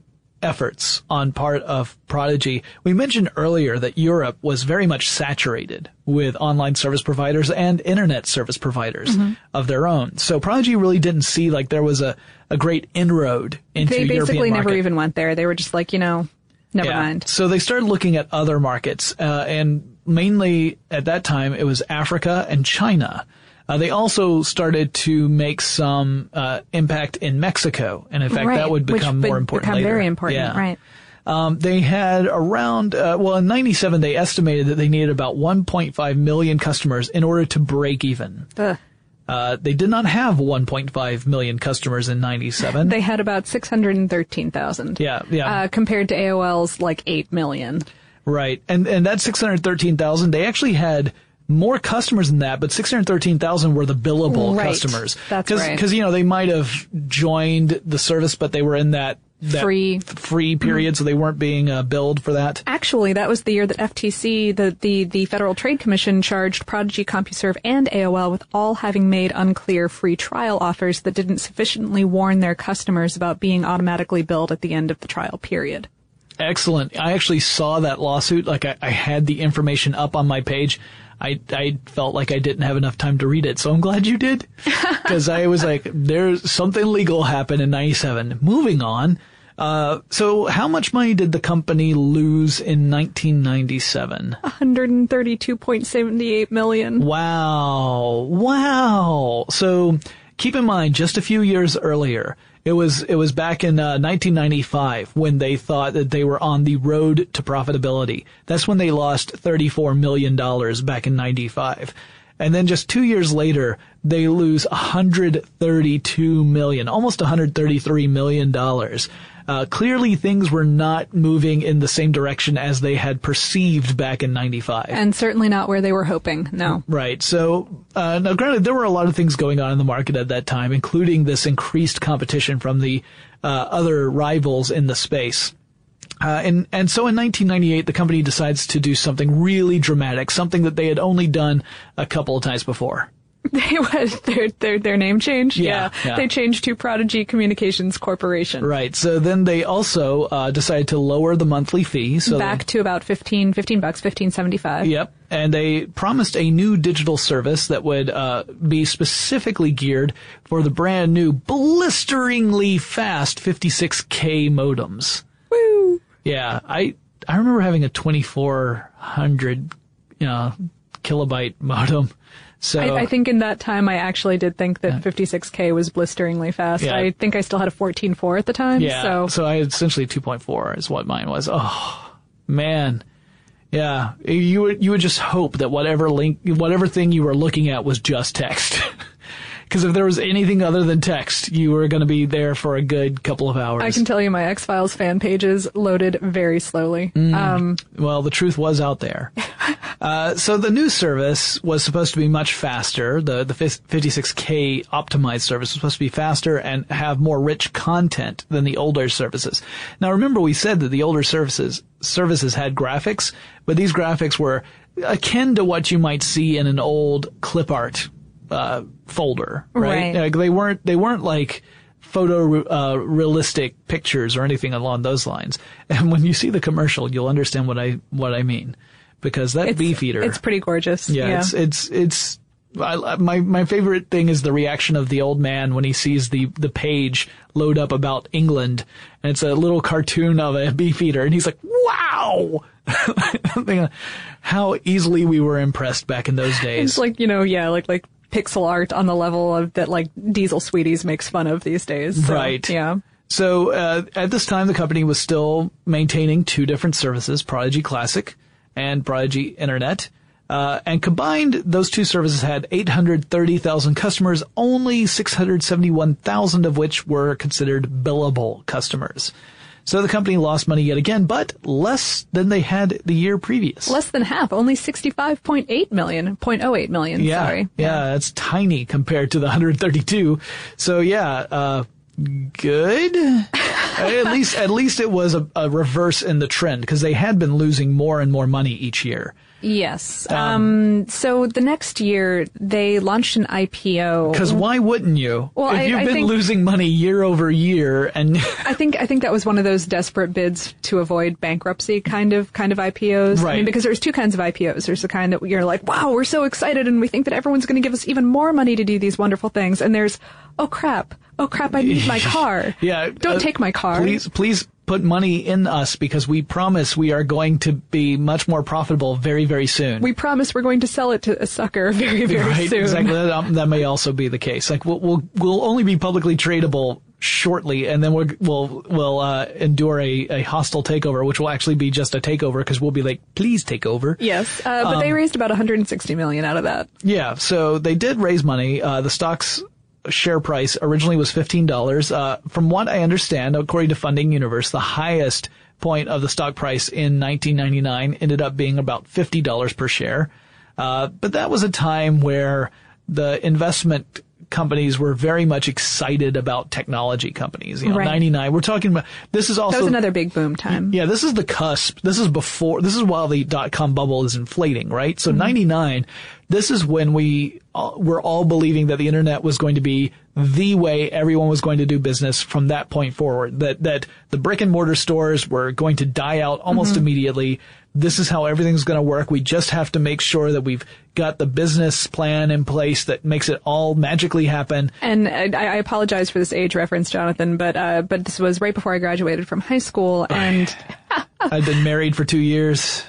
efforts on part of Prodigy. We mentioned earlier that Europe was very much saturated with online service providers and internet service providers of their own. So Prodigy really didn't see like there was a, a great inroad into They European basically never market. even went there. They were just like, you know, never Yeah. mind. So they started looking at other markets, uh, and mainly at that time it was Africa and China. Uh, they also started to make some uh, impact in Mexico, and in fact right. that would which become more important Become later. very important, Yeah. right? Um, they had around, uh, well, in 97, they estimated that they needed about 1.5 million customers in order to break even. Uh, they did not have 1.5 million customers in 97. They had about 613,000. yeah, yeah. Uh, compared to AOL's like 8 million. Right. And and that 613,000, they actually had more customers than that, but 613,000 were the billable Right. customers. That's Cause, right. Cause, you know, they might have joined the service, but they were in that, that Free. free period, so they weren't being uh, billed for that. Actually, that was the year that FTC, the, the, the Federal Trade Commission, charged Prodigy, CompuServe, and AOL with all having made unclear free trial offers that didn't sufficiently warn their customers about being automatically billed at the end of the trial period. Excellent. I actually saw that lawsuit. Like I, I had the information up on my page. I, I felt like I didn't have enough time to read it, so I'm glad you did. (laughs) Cause I was like, there's something legal happened in 97. Moving on. Uh, so how much money did the company lose in 1997? 132.78 million. Wow. Wow. So keep in mind, just a few years earlier, it was, it was back in uh, 1995 when they thought that they were on the road to profitability. That's when they lost $34 million back in 95. And then just two years later, they lose 132 million, almost 133 million dollars. Uh, clearly things were not moving in the same direction as they had perceived back in 95. And certainly not where they were hoping. No. Right. So, uh, now granted, there were a lot of things going on in the market at that time, including this increased competition from the uh, other rivals in the space. Uh, and, and so in 1998, the company decides to do something really dramatic, something that they had only done a couple of times before. (laughs) They was their their their name changed. Yeah, yeah. They changed to Prodigy Communications Corporation. Right. So then they also, uh, decided to lower the monthly fee. So Back to about 15, 15 bucks, 1575. Yep. And they promised a new digital service that would uh, be specifically geared for the brand new blisteringly fast 56k modems. Woo! Yeah, I I remember having a 2400 you know, kilobyte modem. So I, I think in that time I actually did think that 56k was blisteringly fast. Yeah. I think I still had a 14.4 at the time. yeah, So I essentially 2.4 is what mine was. Oh man. Yeah, you would you would just hope that whatever link, whatever thing you were looking at was just text. (laughs) Because if there was anything other than text, you were going to be there for a good couple of hours. I can tell you my X Files fan pages loaded very slowly. Mm. Um, well, the truth was out there. (laughs) uh, so the new service was supposed to be much faster. The the 56k optimized service was supposed to be faster and have more rich content than the older services. Now, remember we said that the older services services had graphics, but these graphics were akin to what you might see in an old clip art uh, folder, right? Right. Like they weren't they weren't like photo uh, realistic pictures or anything along those lines. (laughs) And when you see the commercial, you'll understand what I what I mean because that it's, beefeater, It's pretty gorgeous. yeah, Yeah. it's it's it's. I, my my favorite thing is the reaction of the old man when he sees the the page load up about England, and it's a little cartoon of a beefeater, and he's like, "Wow!" (laughs) How easily we were impressed back in those days. It's like, you know, yeah, like, like pixel art on the level of that like Diesel Sweeties makes fun of these days. So, Right. Yeah. So uh, at this time, the company was still maintaining two different services: Prodigy Classic and Prodigy Internet. Uh, and combined, those two services had 830,000 customers, only 671,000 of which were considered billable customers. So the company lost money yet again, but less than they had the year previous. Less than half, only 65.8 million, 0.08 million, yeah, sorry. Yeah, that's tiny compared to the 132. So yeah, uh, good. (laughs) at least, at least it was a, a reverse in the trend because they had been losing more and more money each year. Yes. Um, so the next year they launched an IPO. Because why wouldn't you? Well, if I- you've I been think- losing money year over year, and (laughs) I think I think that was one of those desperate bids to avoid bankruptcy kind of kind of IPOs. I Right. mean, because there's two kinds of IPOs. There's the kind that you're like, wow, we're so excited and we think that everyone's going to give us even more money to do these wonderful things. And there's, oh crap, oh crap, I need my (laughs) car. yeah, don't uh, take my car. Please, please put money in us because we promise we are going to be much more profitable very, very soon. We promise we're going to sell it to a sucker (laughs) very very right, soon. exactly. (laughs) That, um, that may also be the case. Like we'll, we'll we'll only be publicly tradable shortly, and then we'll we'll we'll uh, endure a, a hostile takeover, which will actually be just a takeover because we'll be like, please take over. Yes, uh, but they raised about 160 million out of that. Yeah, so they did raise money. Uh, the stock's share price originally was fifteen dollars. Uh, from what I understand, according to Funding Universe, the highest point of the stock price in 1999 ended up being about fifty dollars per share. Uh, but that was a time where the investment companies were very much excited about technology companies. You know, Right. 99. We're talking about, this is also, That was another big boom time. yeah, this is the cusp. This is before, this is while the dot com bubble is inflating, right? So 99, this is when we uh, were all believing that the internet was going to be the way everyone was going to do business from that point forward. That, that the brick and mortar stores were going to die out almost immediately. This is how everything's going to work. We just have to make sure that we've got the business plan in place that makes it all magically happen. And I, I apologize for this age reference, Jonathan, but uh, but this was right before I graduated from high school, and I've been married for two years.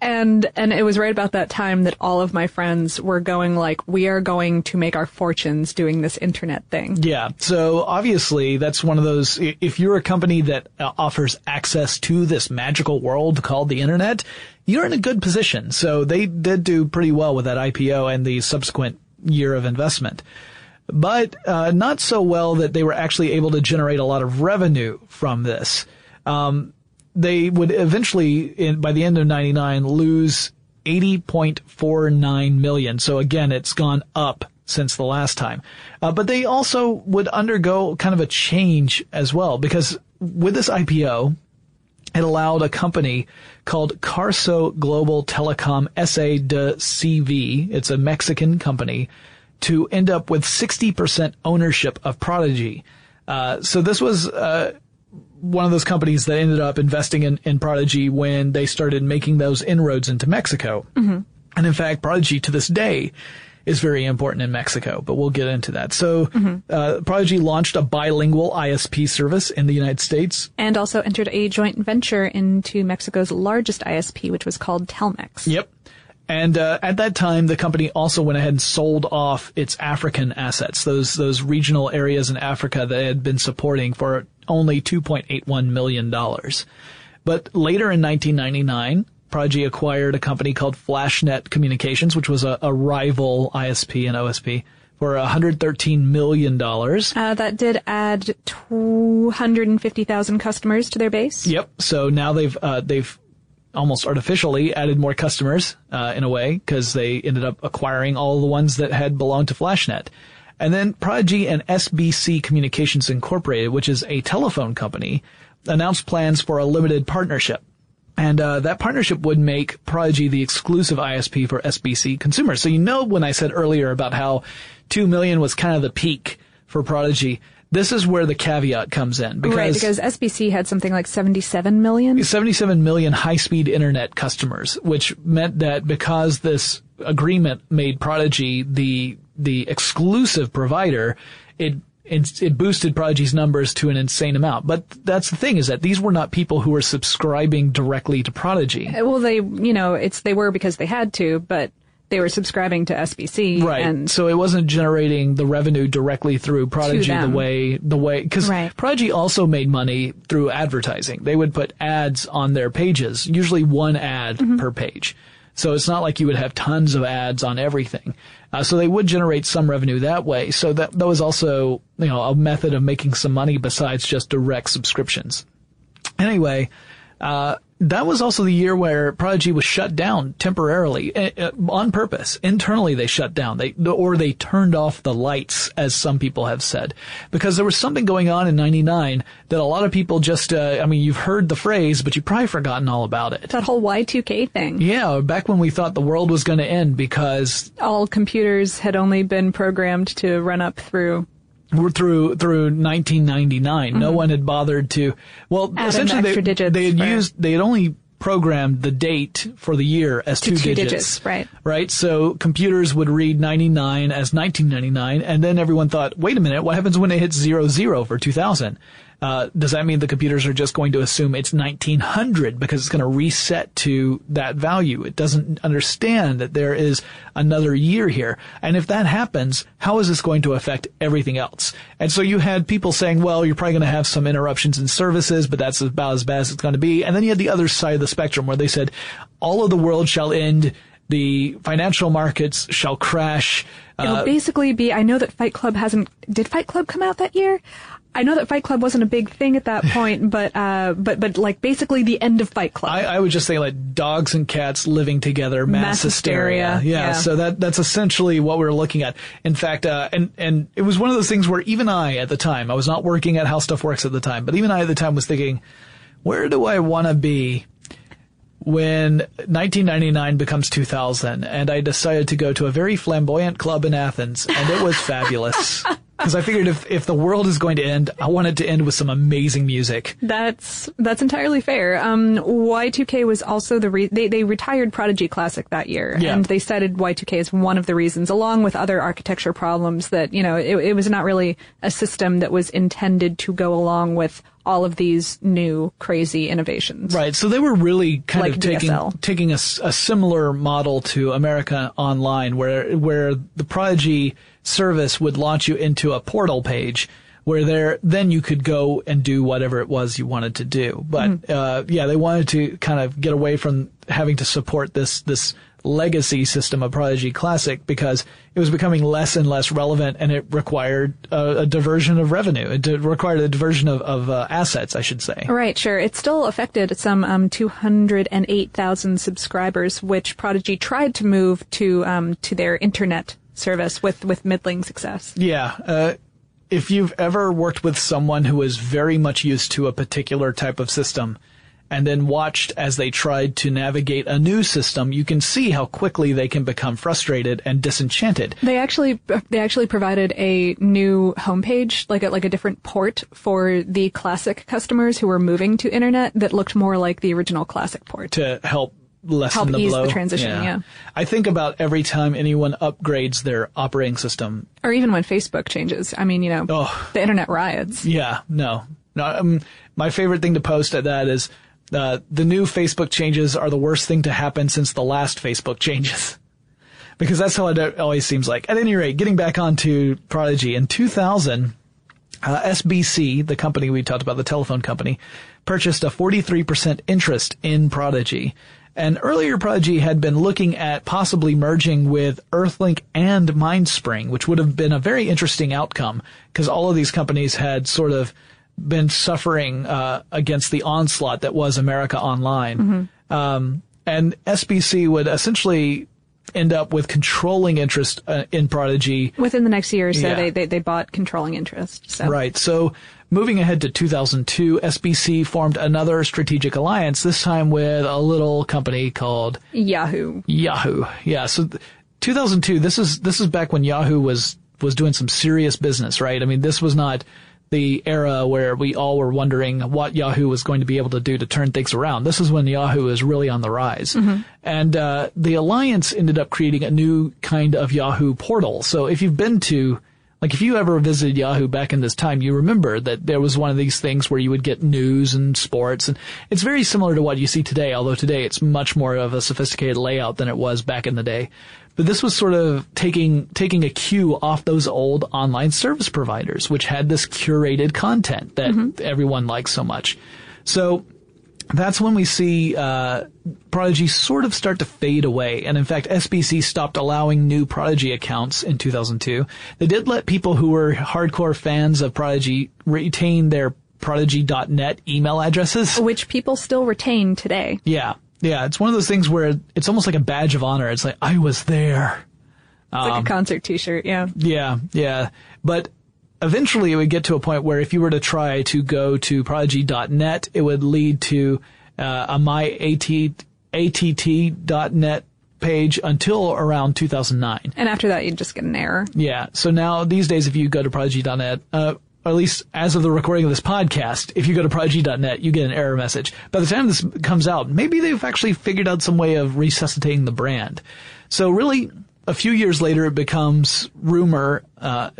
And and it was right about that time that all of my friends were going like, we are going to make our fortunes doing this internet thing. Yeah. So obviously that's one of those, if you're a company that uh, offers access to this magical world called the internet, you're in a good position. So they did do pretty well with that IPO and the subsequent year of investment. But, uh, not so well that they were actually able to generate a lot of revenue from this. Um, they would eventually, in, by the end of 99, lose 80.49 million. So again, it's gone up since the last time. Uh, but they also would undergo kind of a change as well because with this IPO, it allowed a company called Carso Global Telecom SA de CV, it's a Mexican company, to end up with 60% ownership of Prodigy. Uh, so this was, uh, one of those companies that ended up investing in, in Prodigy when they started making those inroads into Mexico. And in fact, Prodigy to this day is very important in Mexico, but we'll get into that. So, uh, Prodigy launched a bilingual ISP service in the United States. And also entered a joint venture into Mexico's largest ISP, which was called Telmex. Yep. And uh, at that time, the company also went ahead and sold off its African assets, those those regional areas in Africa that it had been supporting for only 2.81 million dollars. But later in 1999, Prodigy acquired a company called FlashNet Communications, which was a, a rival ISP and OSP, for 113 million dollars. Uh, that did add 250,000 customers to their base. Yep. So now they've uh, they've almost artificially added more customers uh, in a way because they ended up acquiring all the ones that had belonged to FlashNet. And then Prodigy and SBC Communications Incorporated, which is a telephone company, announced plans for a limited partnership. And uh, that partnership would make Prodigy the exclusive ISP for SBC consumers. So you know when I said earlier about how two million was kind of the peak for Prodigy, this is where the caveat comes in because Right, because SBC had something like 77 million. 77 million high-speed internet customers, which meant that because this agreement made Prodigy the the exclusive provider, it it, it boosted Prodigy's numbers to an insane amount. But that's the thing is that these were not people who were subscribing directly to Prodigy. Well, they, you know, it's they were because they had to, but they were subscribing to SBC. Right. And so it wasn't generating the revenue directly through Prodigy the way, the way, cause Right. Prodigy also made money through advertising. They would put ads on their pages, usually one ad Mm-hmm. per page. So it's not like you would have tons of ads on everything. Uh, so they would generate some revenue that way. So that, that was also, you know, a method of making some money besides just direct subscriptions. Anyway, uh, that was also the year where Prodigy was shut down temporarily uh, on purpose. Internally, they shut down. They or they turned off the lights, as some people have said, because there was something going on in '99 that a lot of people just. Uh, I mean, you've heard the phrase, but you've probably forgotten all about it. that whole Y2K thing. Yeah, back when we thought the world was going to end because All computers had only been programmed to run up through through through 1999. No one had bothered to. Well, Mm-hmm. Add essentially, they, digits they had for- used they had only programmed the date for the year as two, two digits, right. Right. So computers would read 99 as 1999, and then everyone thought, wait a minute, what happens when it hits zero zero for 2000? Uh, does that mean the computers are just going to assume it's 1900 because it's going to reset to that value? It doesn't understand that there is another year here. And if that happens, how is this going to affect everything else? And so you had people saying, well, you're probably going to have some interruptions in services, but that's about as bad as it's going to be. And then you had the other side of the spectrum where they said, all of the world shall end the financial markets shall crash. It'll Uh, basically be. I know that Fight Club hasn't. Did Fight Club come out that year? I know that Fight Club wasn't a big thing at that point, (laughs) but uh, but but like basically the end of Fight Club. I, I would just say like dogs and cats living together, mass, Mass hysteria. hysteria, Yeah, yeah. So that that's essentially what we are looking at. In fact, uh, and and it was one of those things where even I at the time, I was not working at How Stuff Works at the time, but even I at the time was thinking, where do I want to be? When 1999 becomes 2000, and I decided to go to a very flamboyant club in Athens, and it was fabulous. (laughs) Because I figured if, if the world is going to end, I want it to end with some amazing music. That's that's entirely fair. Um, Y2K was also the re- they they retired Prodigy Classic that year, Yeah. and they cited Y2K as one of the reasons, along with other architecture problems that you know it, it was not really a system that was intended to go along with all of these new crazy innovations. Right. So they were really kind Like of taking DSL. taking a, a similar model to America Online, where where the Prodigy service would launch you into a portal page. Where there, then you could go and do whatever it was you wanted to do. But Mm-hmm. uh, yeah, they wanted to kind of get away from having to support this this legacy system of Prodigy Classic because it was becoming less and less relevant, and it required a, a diversion of revenue. It did, required a diversion of, of uh, assets, I should say. Right, sure. It still affected some um, 208,000 subscribers, which Prodigy tried to move to um, to their internet service with with middling success. Yeah. Uh, if you've ever worked with someone who is very much used to a particular type of system and then watched as they tried to navigate a new system, you can see how quickly they can become frustrated and disenchanted. They actually they actually provided a new homepage, like a like a different port for the classic customers who were moving to internet that looked more like the original classic port. to help lessen Help the ease blow. the transition, yeah. I think about every time anyone upgrades their operating system. Or even when Facebook changes. I mean, you know, Oh. the internet riots. Yeah, no, no. Um, my favorite thing to post at that is uh, the new Facebook changes are the worst thing to happen since the last Facebook changes. (laughs) Because that's how it always seems like. At any rate, getting back onto Prodigy, in 2000, uh, SBC, the company we talked about, the telephone company, purchased a 43% interest in Prodigy. And earlier Prodigy had been looking at possibly merging with Earthlink and Mindspring, which would have been a very interesting outcome because all of these companies had sort of been suffering uh, against the onslaught that was America Online. Um, and SBC would essentially end up with controlling interest uh, in Prodigy Within the next year or so, Yeah. they, they they bought controlling interest. So Right. So moving ahead to 2002, SBC formed another strategic alliance, this time with a little company called Yahoo. Yahoo. Yeah. So th- 2002, this is, this is back when Yahoo was, was doing some serious business, right? I mean, this was not the era where we all were wondering what Yahoo was going to be able to do to turn things around. This is when Yahoo is really on the rise. And, uh, the alliance ended up creating a new kind of Yahoo portal. So if you've been to, like if you ever visited Yahoo back in this time, you remember that there was one of these things where you would get news and sports and it's very similar to what you see today, although today it's much more of a sophisticated layout than it was back in the day. But this was sort of taking, taking a cue off those old online service providers, which had this curated content that everyone likes so much. So that's when we see uh, Prodigy sort of start to fade away. And in fact, SBC stopped allowing new Prodigy accounts in 2002. They did let people who were hardcore fans of Prodigy retain their prodigy.net email addresses. Which people still retain today. Yeah. Yeah. It's one of those things where it's almost like a badge of honor. It's like, I was there. It's like a concert T-shirt. Yeah. Yeah, yeah. But eventually it would get to a point where if you were to try to go to prodigy.net, it would lead to uh, a my.att.net page until around 2009. And after that, you'd just get an error. Yeah. So now these days, if you go to prodigy.net, uh, or at least as of the recording of this podcast, if you go to prodigy.net, you get an error message. By the time this comes out, maybe they've actually figured out some way of resuscitating the brand. So really, a few years later, it becomes rumor, uh,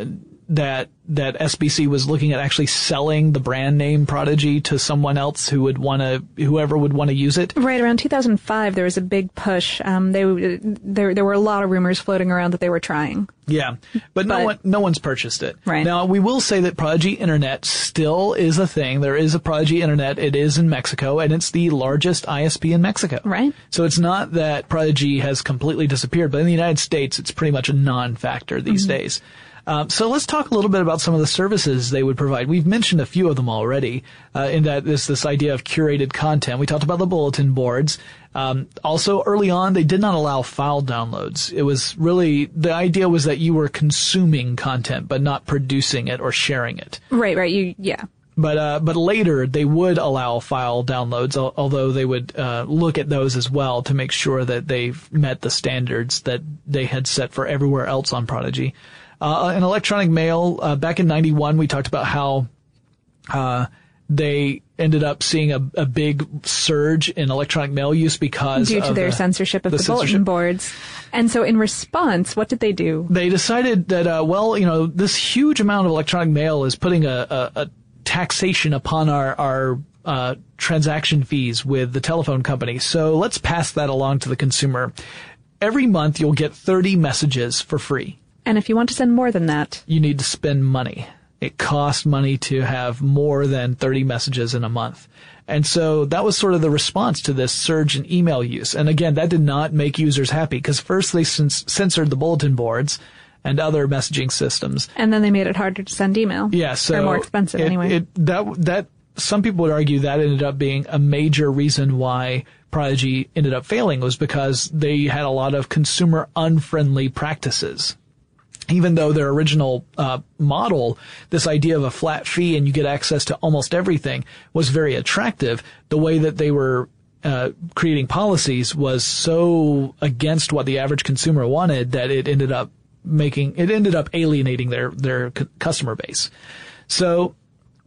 that that SBC was looking at actually selling the brand name Prodigy to someone else who would want to, whoever would want to use it. Right around 2005, there was a big push. Um, they there there were a lot of rumors floating around that they were trying. Yeah, but, no But- one no one's purchased it. Right. now, we will say that Prodigy Internet still is a thing. There is a Prodigy Internet. It is in Mexico, and it's the largest ISP in Mexico. Right. So it's not that Prodigy has completely disappeared, but in the United States, it's pretty much a non-factor these days. Um, so let's talk a little bit about some of the services they would provide. We've mentioned a few of them already. Uh, in that this this idea of curated content. We talked about the bulletin boards. Um, also, early on, they did not allow file downloads. It was really the idea was that you were consuming content, but not producing it or sharing it. Right, right. You yeah. But uh, but later they would allow file downloads, although they would uh, look at those as well to make sure that they've met the standards that they had set for everywhere else on Prodigy. Uh, in electronic mail, uh, back in '91, we talked about how uh, they ended up seeing a, a big surge in electronic mail use because Due to of their the- censorship of the the, bulletin boards. And so in response, what did they do? they decided that uh, well, you know, this huge amount of electronic mail is putting a, a, a taxation upon our our uh, transaction fees with the telephone company. So let's pass that along to the consumer. Every month, you'll get 30 messages for free. And if you want to send more than that, You need to spend money. It costs money to have more than 30 messages in a month. And so that was sort of the response to this surge in email use. And again, that did not make users happy because first they cens- censored the bulletin boards and other messaging systems. and then they made it harder to send email. Yeah, so They're more expensive it- anyway. It, that that some people would argue that ended up being a major reason why Prodigy ended up failing was because they had a lot of consumer unfriendly practices. Even though their original uh, model, this idea of a flat fee and you get access to almost everything, was very attractive. The way that they were uh, creating policies was so against what the average consumer wanted that it ended up making it ended up alienating their their c- customer base. So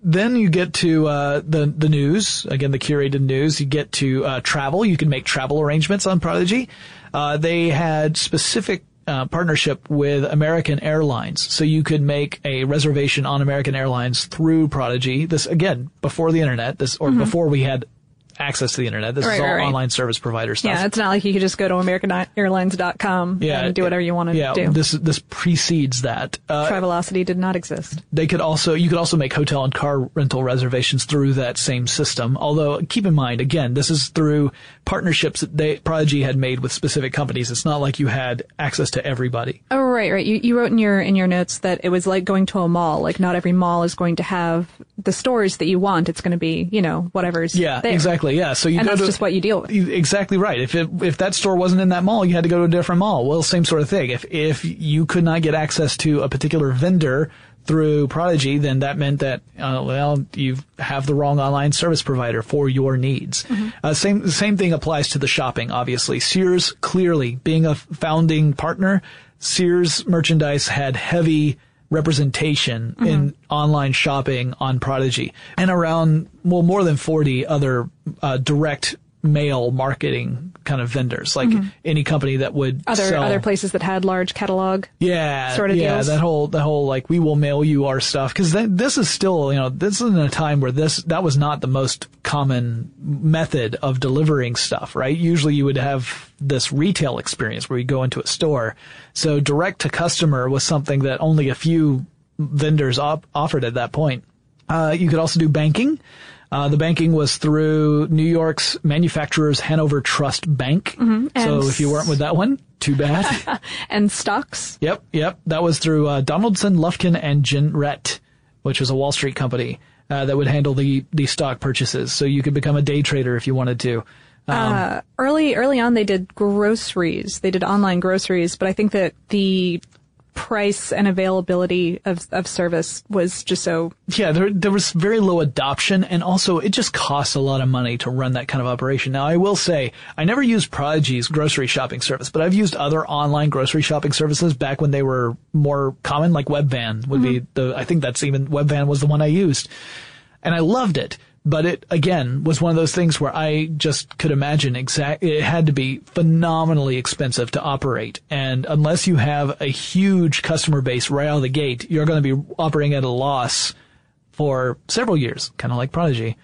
then you get to uh, the the news again, the curated news. You get to uh, travel. You can make travel arrangements on Prodigy. Uh, they had specific. Uh, partnership with American Airlines, so you could make a reservation on American Airlines through Prodigy. This again before the internet, this or before we had access to the internet. This. Right, is all right, right. online service provider stuff. yeah, it's not like you could just go to AmericanAirlines.com and do whatever you want to yeah, do. this this precedes that. Uh, Travelocity did not exist. they could also you could also make hotel and car rental reservations through that same system. Although keep in mind, again, this is through partnerships that they Prodigy had made with specific companies. It's not like you had access to everybody. Oh, right, right. You, you wrote in your in your notes that it was like going to a mall. Like not every mall is going to have the stores that you want. It's going to be, you know, whatever's Yeah, there. exactly. Yeah, so you And go that's to just what you deal with. Exactly right. If it, if that store wasn't in that mall, you had to go to a different mall. Well, same sort of thing. If if you could not get access to a particular vendor through Prodigy, then that meant that uh, well, you have the wrong online service provider for your needs. Uh, same same thing applies to the shopping. Obviously, Sears clearly being a founding partner, Sears merchandise had heavy representation in online shopping on Prodigy. And around well more than 40 other uh, direct mail marketing kind of vendors. Like any company that would Other sell other places that had large catalog. yeah sort of yeah deals. that whole that whole like we will mail you our stuff. Because this is still you know this is in a time where this that was not the most common method of delivering stuff right? Usually you would have this retail experience where you go into a store. So direct to customer was something that only a few vendors op- offered at that point. Uh, you could also do banking uh, the banking was through New York's manufacturers Hanover Trust Bank. So if you weren't with that one, too bad. (laughs) And stocks. Yep, yep. That was through uh, Donaldson, Lufkin, and Jenrette, which was a Wall Street company uh, that would handle the the stock purchases. So you could become a day trader if you wanted to. Uh, early early on, they did groceries. They did online groceries, but I think that the price and availability of of service was just so Yeah, there there was very low adoption, and also it just costs a lot of money to run that kind of operation. Now, I will say I never used Prodigy's grocery shopping service, but I've used other online grocery shopping services back when they were more common, like Webvan would be mm-hmm. the. I think that's even Webvan was the one I used, and I loved it. But it again was one of those things where I just could imagine exact it had to be phenomenally expensive to operate. And unless you have a huge customer base right out of the gate you're going to be operating at a loss for several years kind of like Prodigy.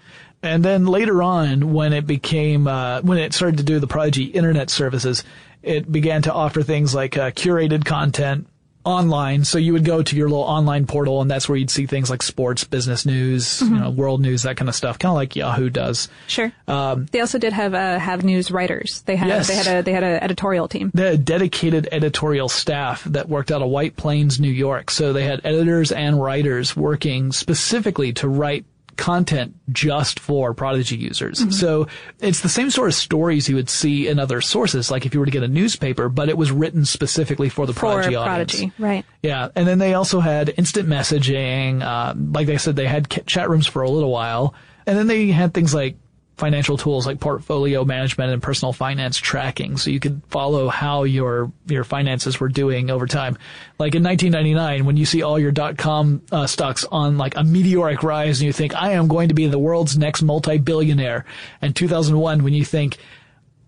And then later on when it became uh, when it started to do the Prodigy internet services it began to offer things like uh, curated content online. So you would go to your little online portal and that's where you'd see things like sports, business news, mm-hmm. you know, world news, that kind of stuff, kind of like Yahoo does. Sure. Um, they also did have, uh, have news writers. They had, yes. they had a, they had an editorial team. They had a dedicated editorial staff that worked out of White Plains, New York. So they had editors and writers working specifically to write content just for Prodigy users. Mm-hmm. So it's the same sort of stories you would see in other sources, like if you were to get a newspaper, but it was written specifically for the for Prodigy audience. Prodigy, right. Yeah. And then they also had instant messaging. Uh, like I said, they had chat rooms for a little while. And then they had things like financial tools like portfolio management and personal finance tracking so you could follow how your your finances were doing over time like in 1999 when you see all your dot com uh, stocks on like a meteoric rise and you think i am going to be the world's next multi-billionaire and 2001 when you think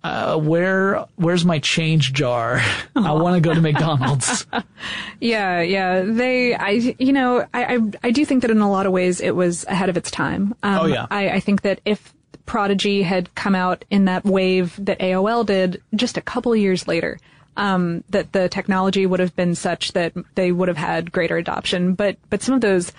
uh, where where's my change jar? I (laughs) want to go to McDonald's. (laughs) yeah, yeah. They, I, you know, I, I, I, do think that in a lot of ways it was ahead of its time. Um, oh yeah. I, I think that if Prodigy had come out in that wave that AOL did just a couple of years later. Um, that the technology would have been such that they would have had greater adoption. But but some of those,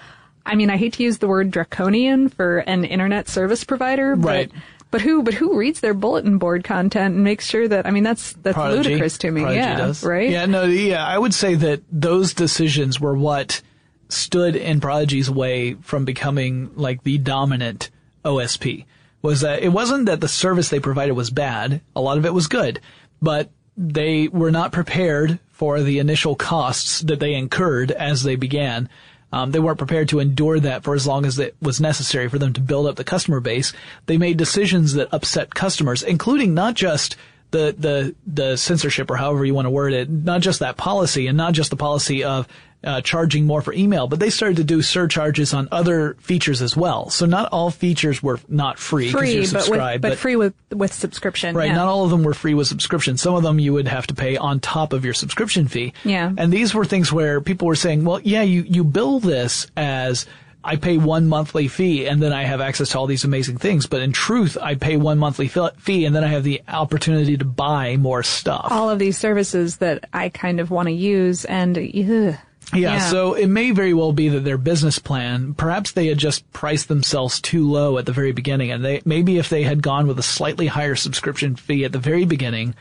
I mean, I hate to use the word draconian for an internet service provider, but right. But who, but who reads their bulletin board content and makes sure that, I mean, that's, that's Prodigy. ludicrous to me. Prodigy yeah. Does. Right? Yeah, no, yeah, I would say that those decisions were what stood in Prodigy's way from becoming like the dominant OSP was that it wasn't that the service they provided was bad. A lot of it was good, but they were not prepared for the initial costs that they incurred as they began. Um, they weren't prepared to endure that for as long as it was necessary for them to build up the customer base. They made decisions that upset customers, including not just the the the censorship or however you want to word it, not just that policy and not just the policy of uh, charging more for email, but they started to do surcharges on other features as well. So not all features were not free free, you're but, with, but, but, free with with subscription. Right. Yeah. Not all of them were free with subscription. Some of them you would have to pay on top of your subscription fee. Yeah. And these were things where people were saying, well, yeah, you you bill this as I pay one monthly fee and then I have access to all these amazing things. But in truth, I pay one monthly fee and then I have the opportunity to buy more stuff. All of these services that I kind of want to use and ugh, yeah, yeah, so it may very well be that their business plan, perhaps they had just priced themselves too low at the very beginning, and they maybe if they had gone with a slightly higher subscription fee at the very beginning,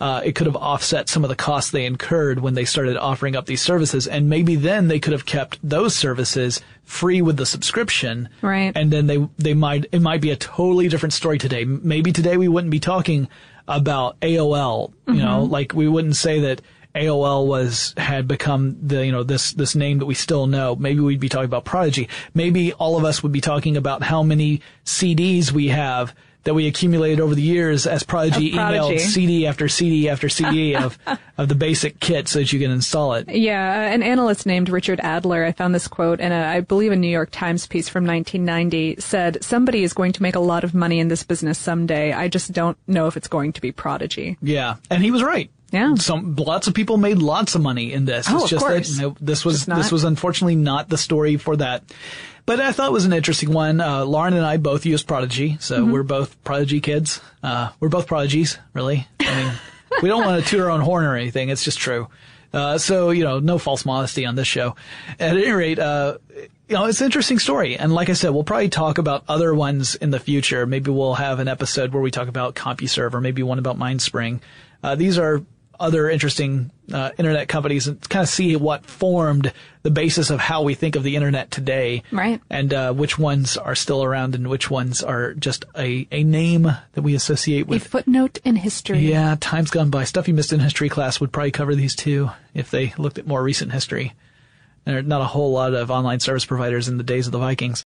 uh, it could have offset some of the costs they incurred when they started offering up these services, and maybe then they could have kept those services free with the subscription, right? And then they they might it might be a totally different story today. Maybe today we wouldn't be talking about AOL, you mm-hmm. know, like we wouldn't say that AOL was had become the you know this this name that we still know. Maybe we'd be talking about Prodigy. Maybe all of us would be talking about how many CDs we have that we accumulated over the years as Prodigy, Prodigy. emailed CD after CD after CD (laughs) of of the basic kit so that you can install it. Yeah, uh, an analyst named Richard Adler, I found this quote in a, I believe a New York Times piece from 1990 said, "Somebody is going to make a lot of money in this business someday. I just don't know if it's going to be Prodigy." Yeah, and he was right. Yeah. Some lots of people made lots of money in this. Oh, it's of course. that you know, this was this was unfortunately not the story for that. But I thought it was an interesting one. Uh, Lauren and I both use Prodigy, so mm-hmm. we're both Prodigy kids. Uh, we're both prodigies, really. I mean, (laughs) we don't want to toot our own horn or anything. It's just true. Uh, so you know, no false modesty on this show. At any rate, uh, you know, it's an interesting story. And like I said, we'll probably talk about other ones in the future. Maybe we'll have an episode where we talk about CompuServe or maybe one about MindSpring. Uh, these are other interesting uh, internet companies and kind of see what formed the basis of how we think of the internet today. Right. And uh, which ones are still around and which ones are just a, a name that we associate with. A footnote in history. Yeah, time's gone by. Stuff you missed in history class would probably cover these too if they looked at more recent history. There are not a whole lot of online service providers in the days of the Vikings.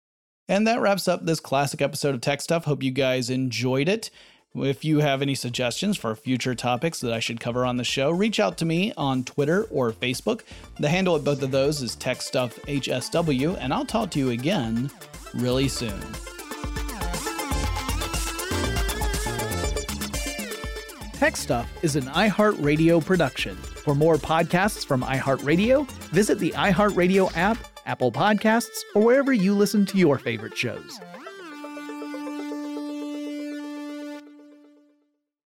And that wraps up this classic episode of Tech Stuff. Hope you guys enjoyed it. If you have any suggestions for future topics that I should cover on the show, reach out to me on Twitter or Facebook. The handle at both of those is TechStuffHSW, and I'll talk to you again really soon. Tech Stuff is an iHeartRadio production. For more podcasts from iHeartRadio, visit the iHeartRadio app, Apple Podcasts, or wherever you listen to your favorite shows.